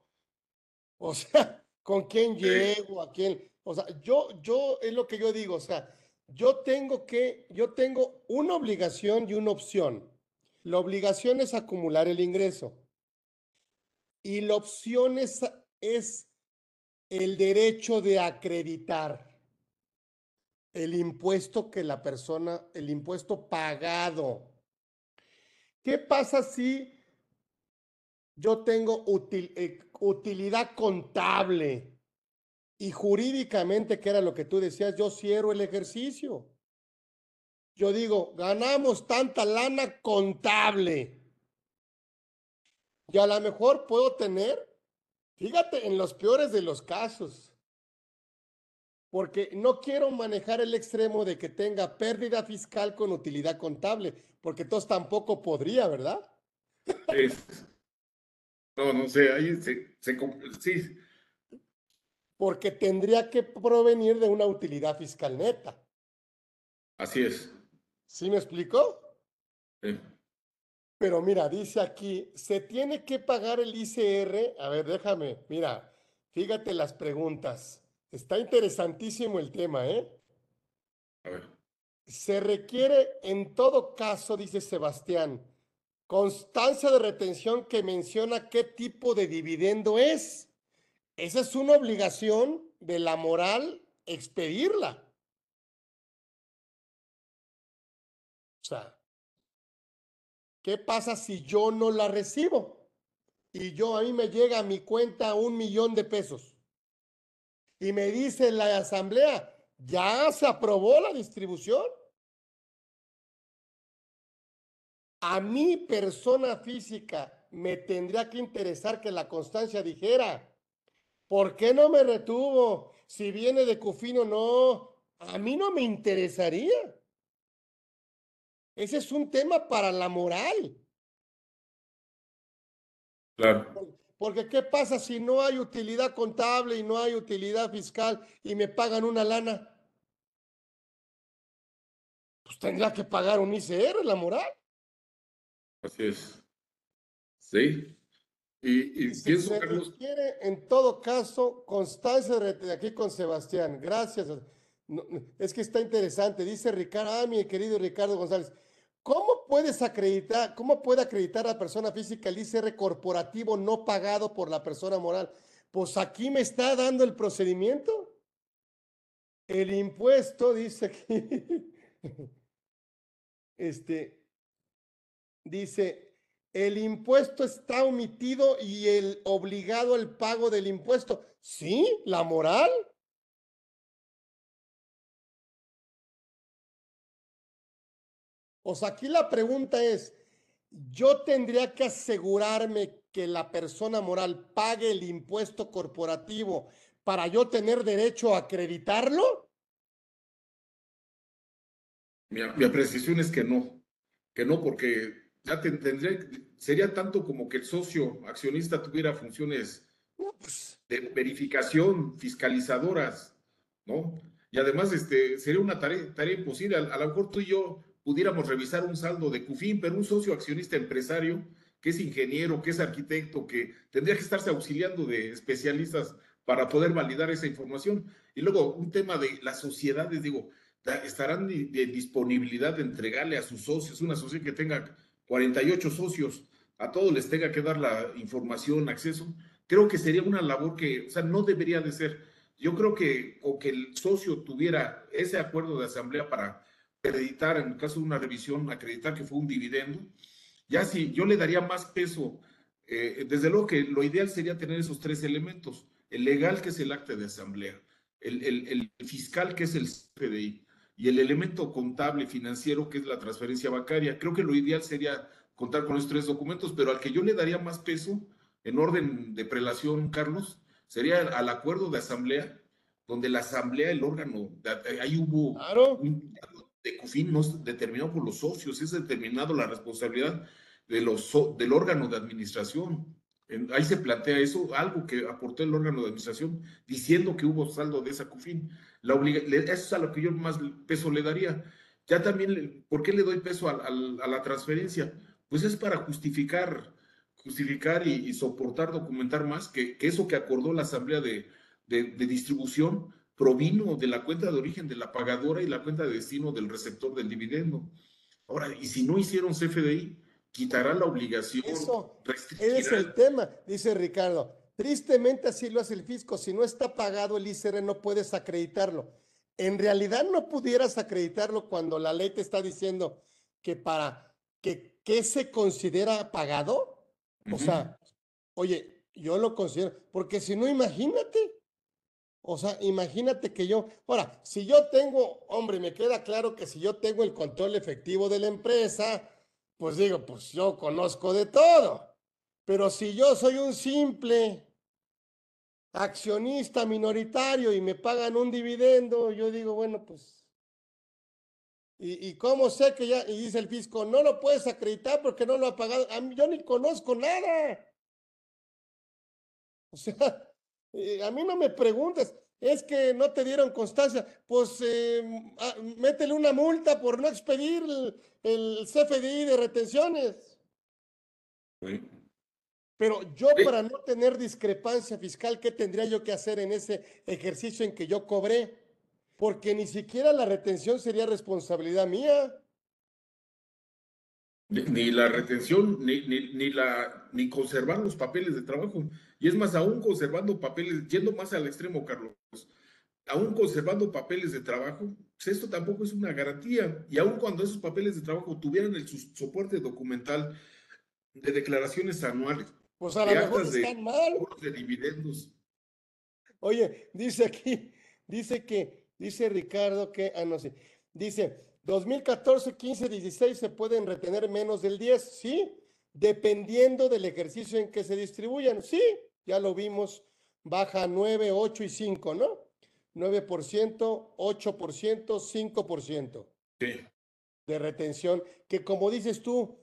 O sea, ¿con quién llego? ¿A quién? O sea, yo, yo, es lo que yo digo, o sea, yo tengo que, yo tengo una obligación y una opción. La obligación es acumular el ingreso. Y la opción es, es el derecho de acreditar el impuesto que la persona, el impuesto pagado. ¿Qué pasa si yo tengo eh, utilidad contable y jurídicamente, que era lo que tú decías, yo cierro el ejercicio? Yo digo, ganamos tanta lana contable. Y a lo mejor puedo tener, fíjate, en los peores de los casos, porque no quiero manejar el extremo de que tenga pérdida fiscal con utilidad contable, porque entonces tampoco podría, ¿verdad? No, no sé, ahí se, se, sí. Porque tendría que provenir de una utilidad fiscal neta. Así es. ¿Sí me explico? Sí. Pero mira, dice aquí, se tiene que pagar el ICR. A ver, déjame, mira, fíjate las preguntas. Está interesantísimo el tema, ¿eh? A ver. Se requiere en todo caso, dice Sebastián, constancia de retención que menciona qué tipo de dividendo es. Esa es una obligación de la moral expedirla. ¿Qué pasa si yo no la recibo? Y yo a mí me llega a mi cuenta un millón de pesos. y me dice la asamblea, ya se aprobó la distribución. A mi persona física me tendría que interesar que la constancia dijera, ¿por qué no me retuvo? Si viene de Cufino, no, a mí no me interesaría. Ese es un tema para la moral. Claro. Porque ¿qué pasa si no hay utilidad contable y no hay utilidad fiscal y me pagan una lana? Pues tendría que pagar un ICR, la moral. Así es. Sí. Y, y pienso, se Carlos. Requiere, en todo caso, constancia de aquí con Sebastián. Gracias. es que está interesante. Dice Ricardo, ah, mi querido Ricardo González. ¿Cómo puedes acreditar, cómo puede acreditar la persona física el ICR corporativo no pagado por la persona moral? Pues aquí me está dando el procedimiento. El impuesto, dice aquí, este, dice, el impuesto está omitido y el obligado al pago del impuesto. Sí, la moral. O sea, aquí la pregunta es, ¿yo tendría que asegurarme que la persona moral pague el impuesto corporativo para yo tener derecho a acreditarlo? Mi, mi apreciación es que no, que no, porque ya tendría, sería tanto como que el socio accionista tuviera funciones de verificación, fiscalizadoras, ¿no? Y además, este, sería una tarea, tarea imposible. A, a lo mejor tú y yo pudiéramos revisar un saldo de CUFIN, pero un socio accionista empresario que es ingeniero, que es arquitecto, que tendría que estarse auxiliando de especialistas para poder validar esa información. Y luego un tema de las sociedades, digo, estarán de, disponibilidad de entregarle a sus socios, una sociedad que tenga 48 socios, a todos les tenga que dar la información, acceso. Creo que sería una labor que, o sea, no debería de ser. Yo creo que, o que el socio tuviera ese acuerdo de asamblea para acreditar, en el caso de una revisión, acreditar que fue un dividendo. Ya si yo le daría más peso, eh, desde luego que lo ideal sería tener esos tres elementos, el legal que es el acta de asamblea, el, el, el fiscal que es el CFDI y el elemento contable financiero que es la transferencia bancaria. Creo que lo ideal sería contar con estos tres documentos, pero al que yo le daría más peso en orden de prelación, Carlos, sería al acuerdo de asamblea, donde la asamblea, el órgano, ahí hubo claro. un, de COFIN no es determinado por los socios, es determinado la responsabilidad de los, del órgano de administración. En, ahí se plantea eso, algo que aportó el órgano de administración, diciendo que hubo saldo de esa COFIN. La obliga, eso es a lo que yo más peso le daría. Ya también, ¿por qué le doy peso a, a, a la transferencia? Pues es para justificar, justificar y, y soportar, documentar más que, que, eso que acordó la Asamblea de, de, de distribución provino de la cuenta de origen de la pagadora y la cuenta de destino del receptor del dividendo. Ahora, y si no hicieron CFDI, quitará la obligación. Eso es el tema, dice Ricardo. Tristemente así lo hace el fisco. Si no está pagado el ICR, no puedes acreditarlo. En realidad no pudieras acreditarlo cuando la ley te está diciendo que para que, que se considera pagado. Uh -huh. O sea, oye, yo lo considero, porque si no, imagínate, o sea, imagínate que yo, ahora, si yo tengo, hombre, me queda claro que si yo tengo el control efectivo de la empresa, pues digo, pues yo conozco de todo. Pero si yo soy un simple accionista minoritario y me pagan un dividendo, yo digo, bueno, pues. ¿Y, y cómo sé que ya? Y dice el fisco, no lo puedes acreditar porque no lo ha pagado. Yo ni conozco nada. O sea, eh, a mí no me preguntes, es que no te dieron constancia, pues eh, ah, métele una multa por no expedir el, el CFDI de retenciones. Sí. Pero yo sí. para no tener discrepancia fiscal, ¿qué tendría yo que hacer en ese ejercicio en que yo cobré? Porque ni siquiera la retención sería responsabilidad mía. Ni, ni la retención, ni, ni, ni, la, ni conservar los papeles de trabajo. Y es más, aún conservando papeles, yendo más al extremo, Carlos, aún conservando papeles de trabajo, pues esto tampoco es una garantía. Y aún cuando esos papeles de trabajo tuvieran el soporte documental de declaraciones anuales, pues a lo mejor están de, mal. de dividendos, Oye, dice aquí, dice que, dice Ricardo que, ah, no sé, dice, 2014, 15, 16 se pueden retener menos del 10, ¿sí? Dependiendo del ejercicio en que se distribuyan, sí, ya lo vimos, baja 9, 8 y 5, ¿no? 9%, 8%, 5% Sí. de retención, que como dices tú,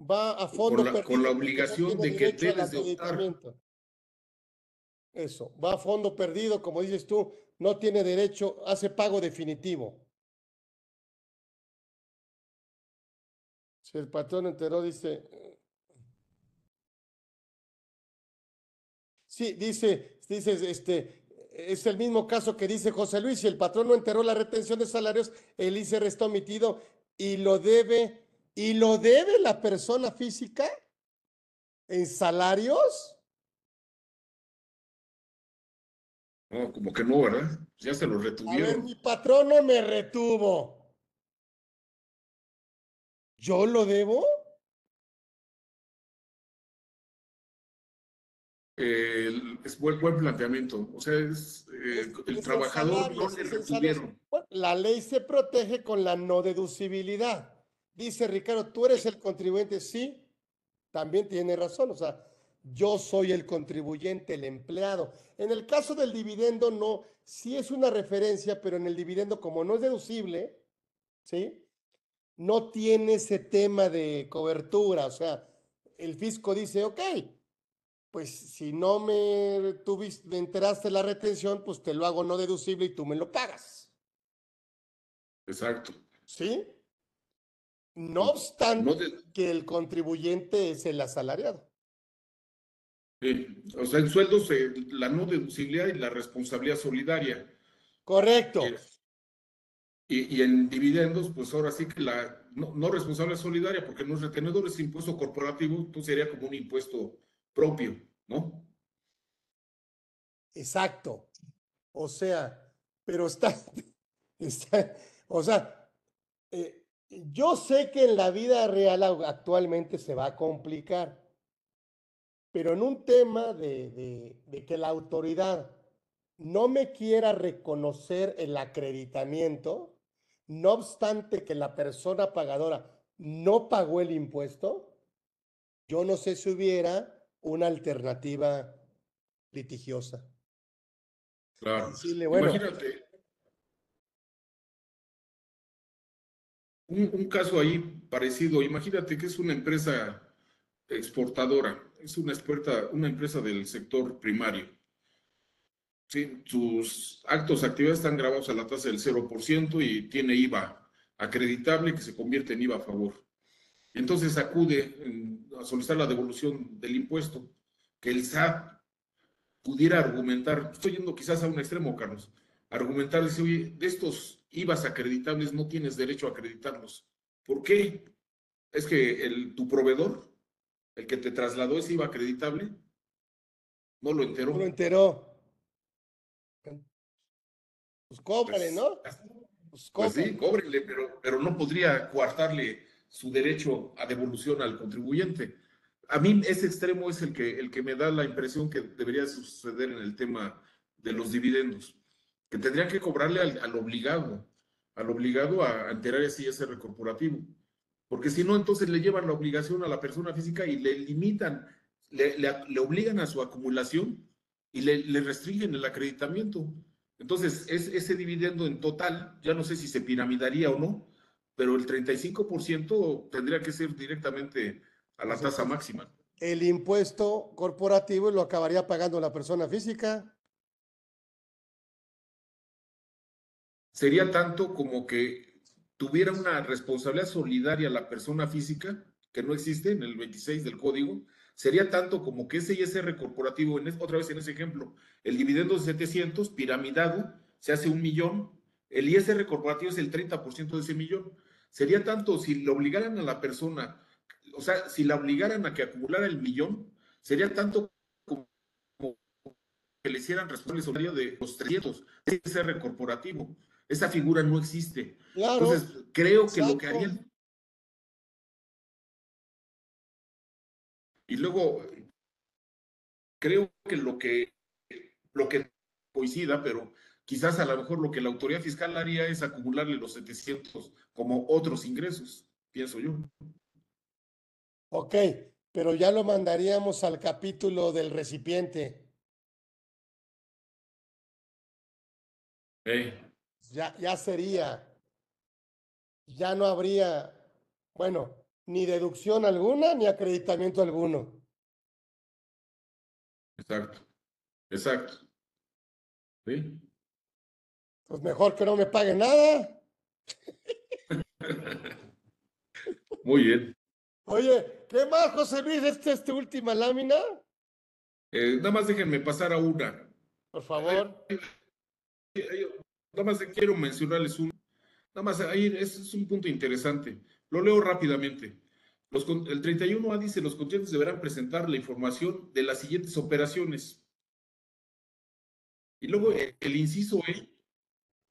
va a fondo Con la, con perdido la porque no obligación de que debes de optar. Eso, va a fondo perdido, como dices tú, no tiene derecho, hace pago definitivo. Si el patrón enteró, dice. Sí, dice, dice, este, es el mismo caso que dice José Luis, si el patrón no enteró la retención de salarios, el ICR está omitido y lo debe, y lo debe la persona física en salarios. No, como que no, ¿verdad? Ya se lo A ver, retuvieron. mi patrón no me retuvo. ¿Yo lo debo? Eh, el- es buen, buen planteamiento. O sea, es, eh, Es- el es trabajador. Bueno, la ley se protege con la no deducibilidad. Dice Ricardo, tú eres el contribuyente, sí, también tiene razón. O sea, yo soy el contribuyente, el empleado. En el caso del dividendo, no, sí es una referencia, pero en el dividendo, como no es deducible, ¿sí? No tiene ese tema de cobertura. O sea, el fisco dice, ok, pues si no me tuviste, enteraste la retención, pues te lo hago no deducible y tú me lo pagas. Exacto. ¿Sí? No obstante No de- que el contribuyente es el asalariado. sí. O sea, en sueldos, eh, la no deducibilidad y la responsabilidad solidaria. Correcto. Y, y en dividendos, pues ahora sí que la no, no responsabilidad solidaria, porque no es retenedor, es impuesto corporativo, entonces sería como un impuesto propio, ¿no? Exacto. O sea, pero está, está- o sea, eh, yo sé que en la vida real actualmente se va a complicar, pero en un tema de, de- de que la autoridad no me quiera reconocer el acreditamiento, no obstante que la persona pagadora no pagó el impuesto, yo no sé si hubiera una alternativa litigiosa. Claro. Decirle, bueno, Imagínate. Un, un caso ahí parecido, imagínate que es una empresa exportadora, es una experta, una empresa del sector primario. Sí, sus actos, actividades están grabados a la tasa del 0% y tiene IVA acreditable que se convierte en IVA a favor. Entonces acude en- a solicitar la devolución del impuesto, que el SAT pudiera argumentar, estoy yendo quizás a un extremo, Carlos, argumentar, dice, oye, de estos IVAs acreditables no tienes derecho a acreditarlos. ¿Por qué? Es que el, tu proveedor, el que te trasladó ese IVA acreditable, no lo enteró. no lo enteró. Pues cóbrale, Pues, ¿no? Pues Pues cóbrale. sí, cóbrenle, pero, pero no podría coartarle su derecho a devolución al contribuyente. A mí ese extremo es el que, el que me da la impresión que debería suceder en el tema de los dividendos, que tendrían que cobrarle al, al obligado, al obligado a, enterar ese ISR corporativo, porque si no, entonces le llevan la obligación a la persona física y le limitan, le, le- le obligan a su acumulación y le, le restringen el acreditamiento. Entonces, es, ese dividendo en total, ya no sé si se piramidaría o no, pero el 35% tendría que ser directamente a la tasa máxima. El impuesto corporativo lo acabaría pagando la persona física. Sería tanto como que tuviera una responsabilidad solidaria la persona física, que no existe en el 26 del código, sería tanto como que ese ISR corporativo, en otra vez en ese ejemplo, el dividendo de 700, piramidado, se hace un millón, el ISR corporativo es el 30% de ese millón. Sería tanto si le obligaran a la persona, o sea, si la obligaran a que acumulara el millón, sería tanto como que le hicieran responsable solidario de los 300 de ISR corporativo. Esa figura no existe. Claro. Entonces, creo que lo que harían. Y luego, creo que lo que, lo que coincida, pero quizás a lo mejor lo que la autoridad fiscal haría es acumularle los 700 como otros ingresos, pienso yo. Ok, pero ya lo mandaríamos al capítulo del recipiente. Ya, ya sería, ya no habría, bueno, ni deducción alguna ni acreditamiento alguno. Exacto, exacto. ¿Sí? Pues mejor que no me pague nada. Muy bien. Oye, ¿qué más, José Luis? ¿Esta es tu última lámina? Eh, nada más déjenme pasar a una. Por favor. Nada más quiero mencionarles un. Nada más ahí, es un punto interesante. Lo leo rápidamente. Los, el 31A dice: los contratos deberán presentar la información de las siguientes operaciones. Y luego el inciso E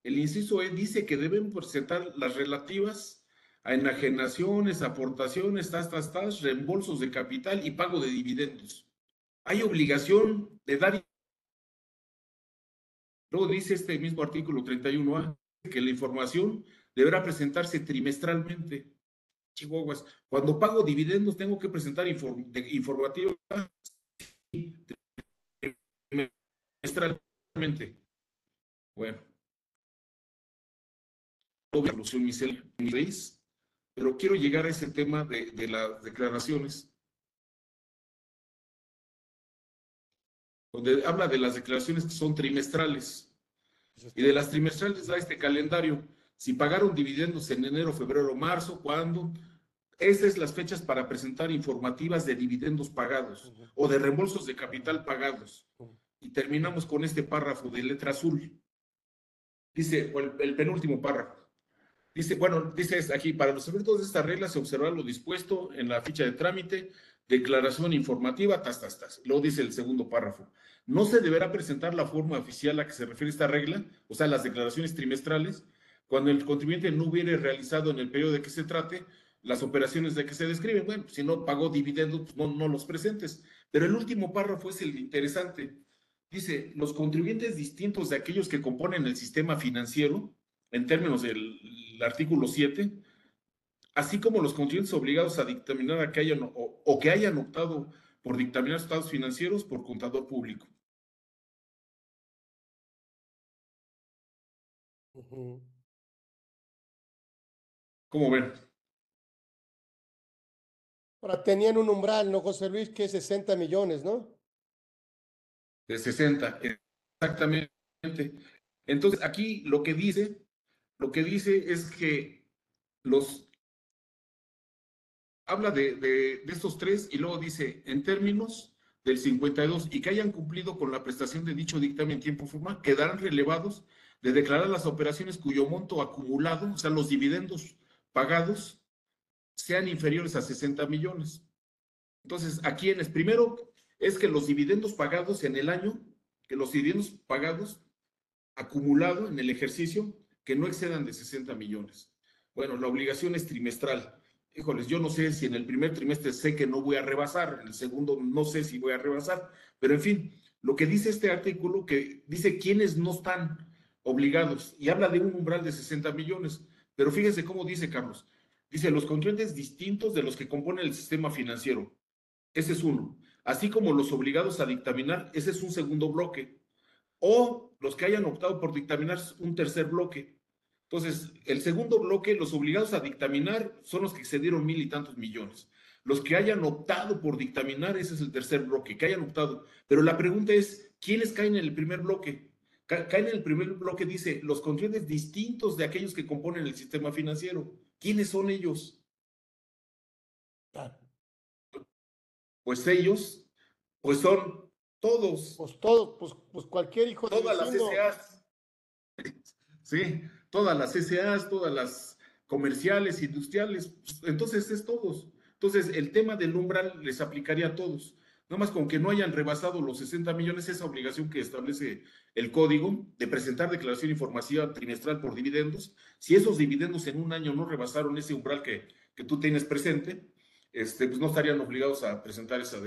el inciso E dice que deben presentar las relativas a enajenaciones, aportaciones, tas, tas, reembolsos de capital y pago de dividendos. Hay obligación de dar. Luego dice este mismo artículo 31A que la información deberá presentarse trimestralmente. Chihuahuas, cuando pago dividendos tengo que presentar informativos trimestralmente. Bueno pero quiero llegar a ese tema de, de las declaraciones, donde habla de las declaraciones que son trimestrales. Y de las trimestrales da este calendario. Si pagaron dividendos en enero, febrero, marzo, ¿cuándo? Esas son las fechas para presentar informativas de dividendos pagados o de reembolsos de capital pagados. Y terminamos con este párrafo de letra azul. Dice, el penúltimo párrafo. Dice, bueno, dice aquí, para los efectos de esta regla se observa lo dispuesto en la ficha de trámite, declaración informativa, tas, tas, tas. Luego dice el segundo párrafo. No se deberá presentar la forma oficial a que se refiere esta regla, o sea, las declaraciones trimestrales, cuando el contribuyente no hubiere realizado en el periodo de que se trate las operaciones de que se describen. Bueno, si no pagó dividendos, pues no, no los presentes. Pero el último párrafo es el interesante. Dice, los contribuyentes distintos de aquellos que componen el sistema financiero, en términos del artículo 7, así como los contribuyentes obligados a dictaminar a que hayan o, que hayan optado por dictaminar estados financieros por contador público. ¿Cómo ven? Ahora tenían un umbral, ¿no, José Luis? Que es 60 millones, ¿no? De 60, exactamente. Entonces, aquí lo que dice lo que dice es que los habla de, de, estos tres y luego dice en términos del 52 y que hayan cumplido con la prestación de dicho dictamen en tiempo formal, quedarán relevados de declarar las operaciones cuyo monto acumulado, o sea, los dividendos pagados, sean inferiores a 60 millones. Entonces, aquí en primero es que los dividendos pagados en el año, que los dividendos pagados acumulado en el ejercicio que no excedan de 60 millones. Bueno, la obligación es trimestral. Híjoles, yo no sé si en el primer trimestre sé que no voy a rebasar, en el segundo no sé si voy a rebasar, pero en fin, lo que dice este artículo, que dice quiénes no están obligados y habla de un umbral de 60 millones, pero fíjense cómo dice Carlos. Dice los contribuyentes distintos de los que componen el sistema financiero. Ese es uno. Así como los obligados a dictaminar, ese es un segundo bloque. O los que hayan optado por dictaminar un tercer bloque. Entonces, el segundo bloque, los obligados a dictaminar son los que excedieron mil y tantos millones. Los que hayan optado por dictaminar, ese es el tercer bloque, que hayan optado. Pero la pregunta es, ¿quiénes caen en el primer bloque? caen en el primer bloque, dice, los contribuyentes distintos de aquellos que componen el sistema financiero. ¿Quiénes son ellos? Pues ellos, pues son todos. Pues todos, pues, pues cualquier hijo de Todas las SAs. Sí, todas las SAs, todas las comerciales, industriales, entonces es todos. Entonces, el tema del umbral les aplicaría a todos. Nada más con que no hayan rebasado los 60 millones, esa obligación que establece el código de presentar declaración informativa trimestral por dividendos. Si esos dividendos en un año no rebasaron ese umbral que, que tú tienes presente, este, pues no estarían obligados a presentar esa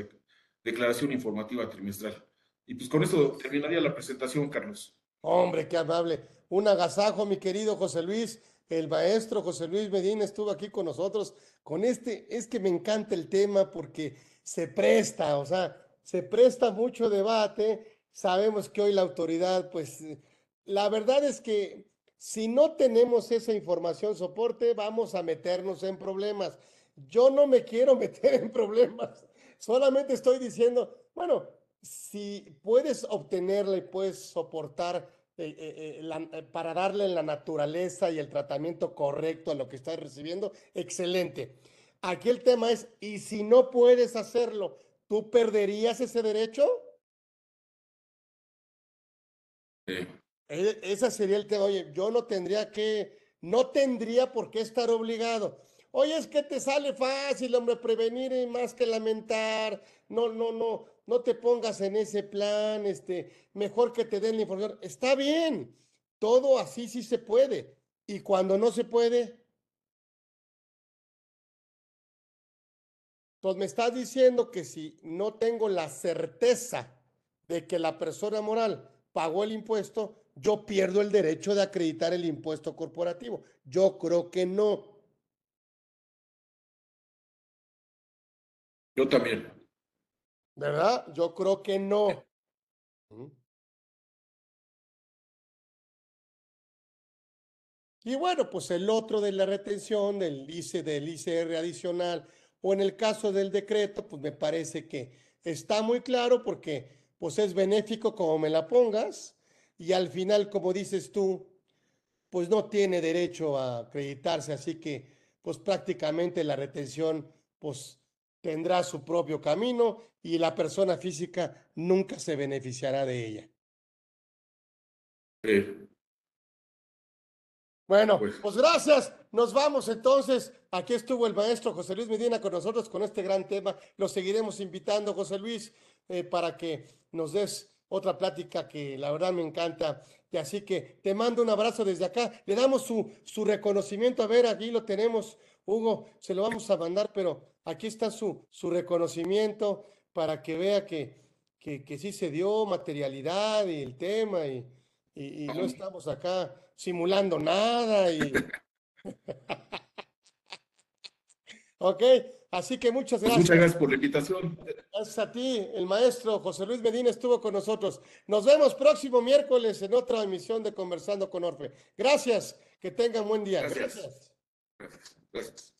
declaración informativa trimestral. Y pues con eso terminaría la presentación, Carlos. Hombre, qué amable. Un agasajo, mi querido José Luis. El maestro José Luis Medina estuvo aquí con nosotros. Con este, es que me encanta el tema porque se presta, o sea, se presta mucho debate. Sabemos que hoy la autoridad, pues, la verdad es que si no tenemos esa información soporte, vamos a meternos en problemas. Yo no me quiero meter en problemas. Solamente estoy diciendo, bueno, si puedes obtenerla y puedes soportar eh, eh, eh, para darle la naturaleza y el tratamiento correcto a lo que estás recibiendo, excelente. Aquí el tema es, ¿y si no puedes hacerlo, tú perderías ese derecho? Sí. E, ese sería el tema. Oye, yo no tendría que, no tendría por qué estar obligado. Oye, es que te sale fácil, hombre, prevenir y más que lamentar. No, no, no, no te pongas en ese plan, este, mejor que te den la información. Está bien, todo así sí se puede. Y cuando no se puede, pues me estás diciendo que si no tengo la certeza de que la persona moral pagó el impuesto, yo pierdo el derecho de acreditar el impuesto corporativo. Yo creo que no. Yo también. ¿Verdad? Yo creo que no. Y bueno, pues el otro de la retención del ICE, del ICR adicional, o en el caso del decreto, pues me parece que está muy claro porque pues es benéfico como me la pongas, y al final, como dices tú, pues no tiene derecho a acreditarse, así que pues prácticamente la retención pues tendrá su propio camino y la persona física nunca se beneficiará de ella. Sí. Bueno, pues, pues gracias. Nos vamos entonces. Aquí estuvo el maestro José Luis Medina con nosotros con este gran tema. Lo seguiremos invitando, José Luis, eh, para que nos des otra plática que la verdad me encanta. Y así que te mando un abrazo desde acá. Le damos su, su reconocimiento. A ver, aquí lo tenemos, Hugo, se lo vamos a mandar, pero aquí está su, su reconocimiento para que vea que, que, que sí se dio materialidad y el tema y, y, y no estamos acá simulando nada y... ok, Así que muchas pues gracias. Muchas gracias por la invitación. Gracias a ti, el maestro José Luis Medina estuvo con nosotros. Nos vemos próximo miércoles en otra emisión de Conversando con Orfe. Gracias, que tengan buen día. Gracias. gracias. gracias.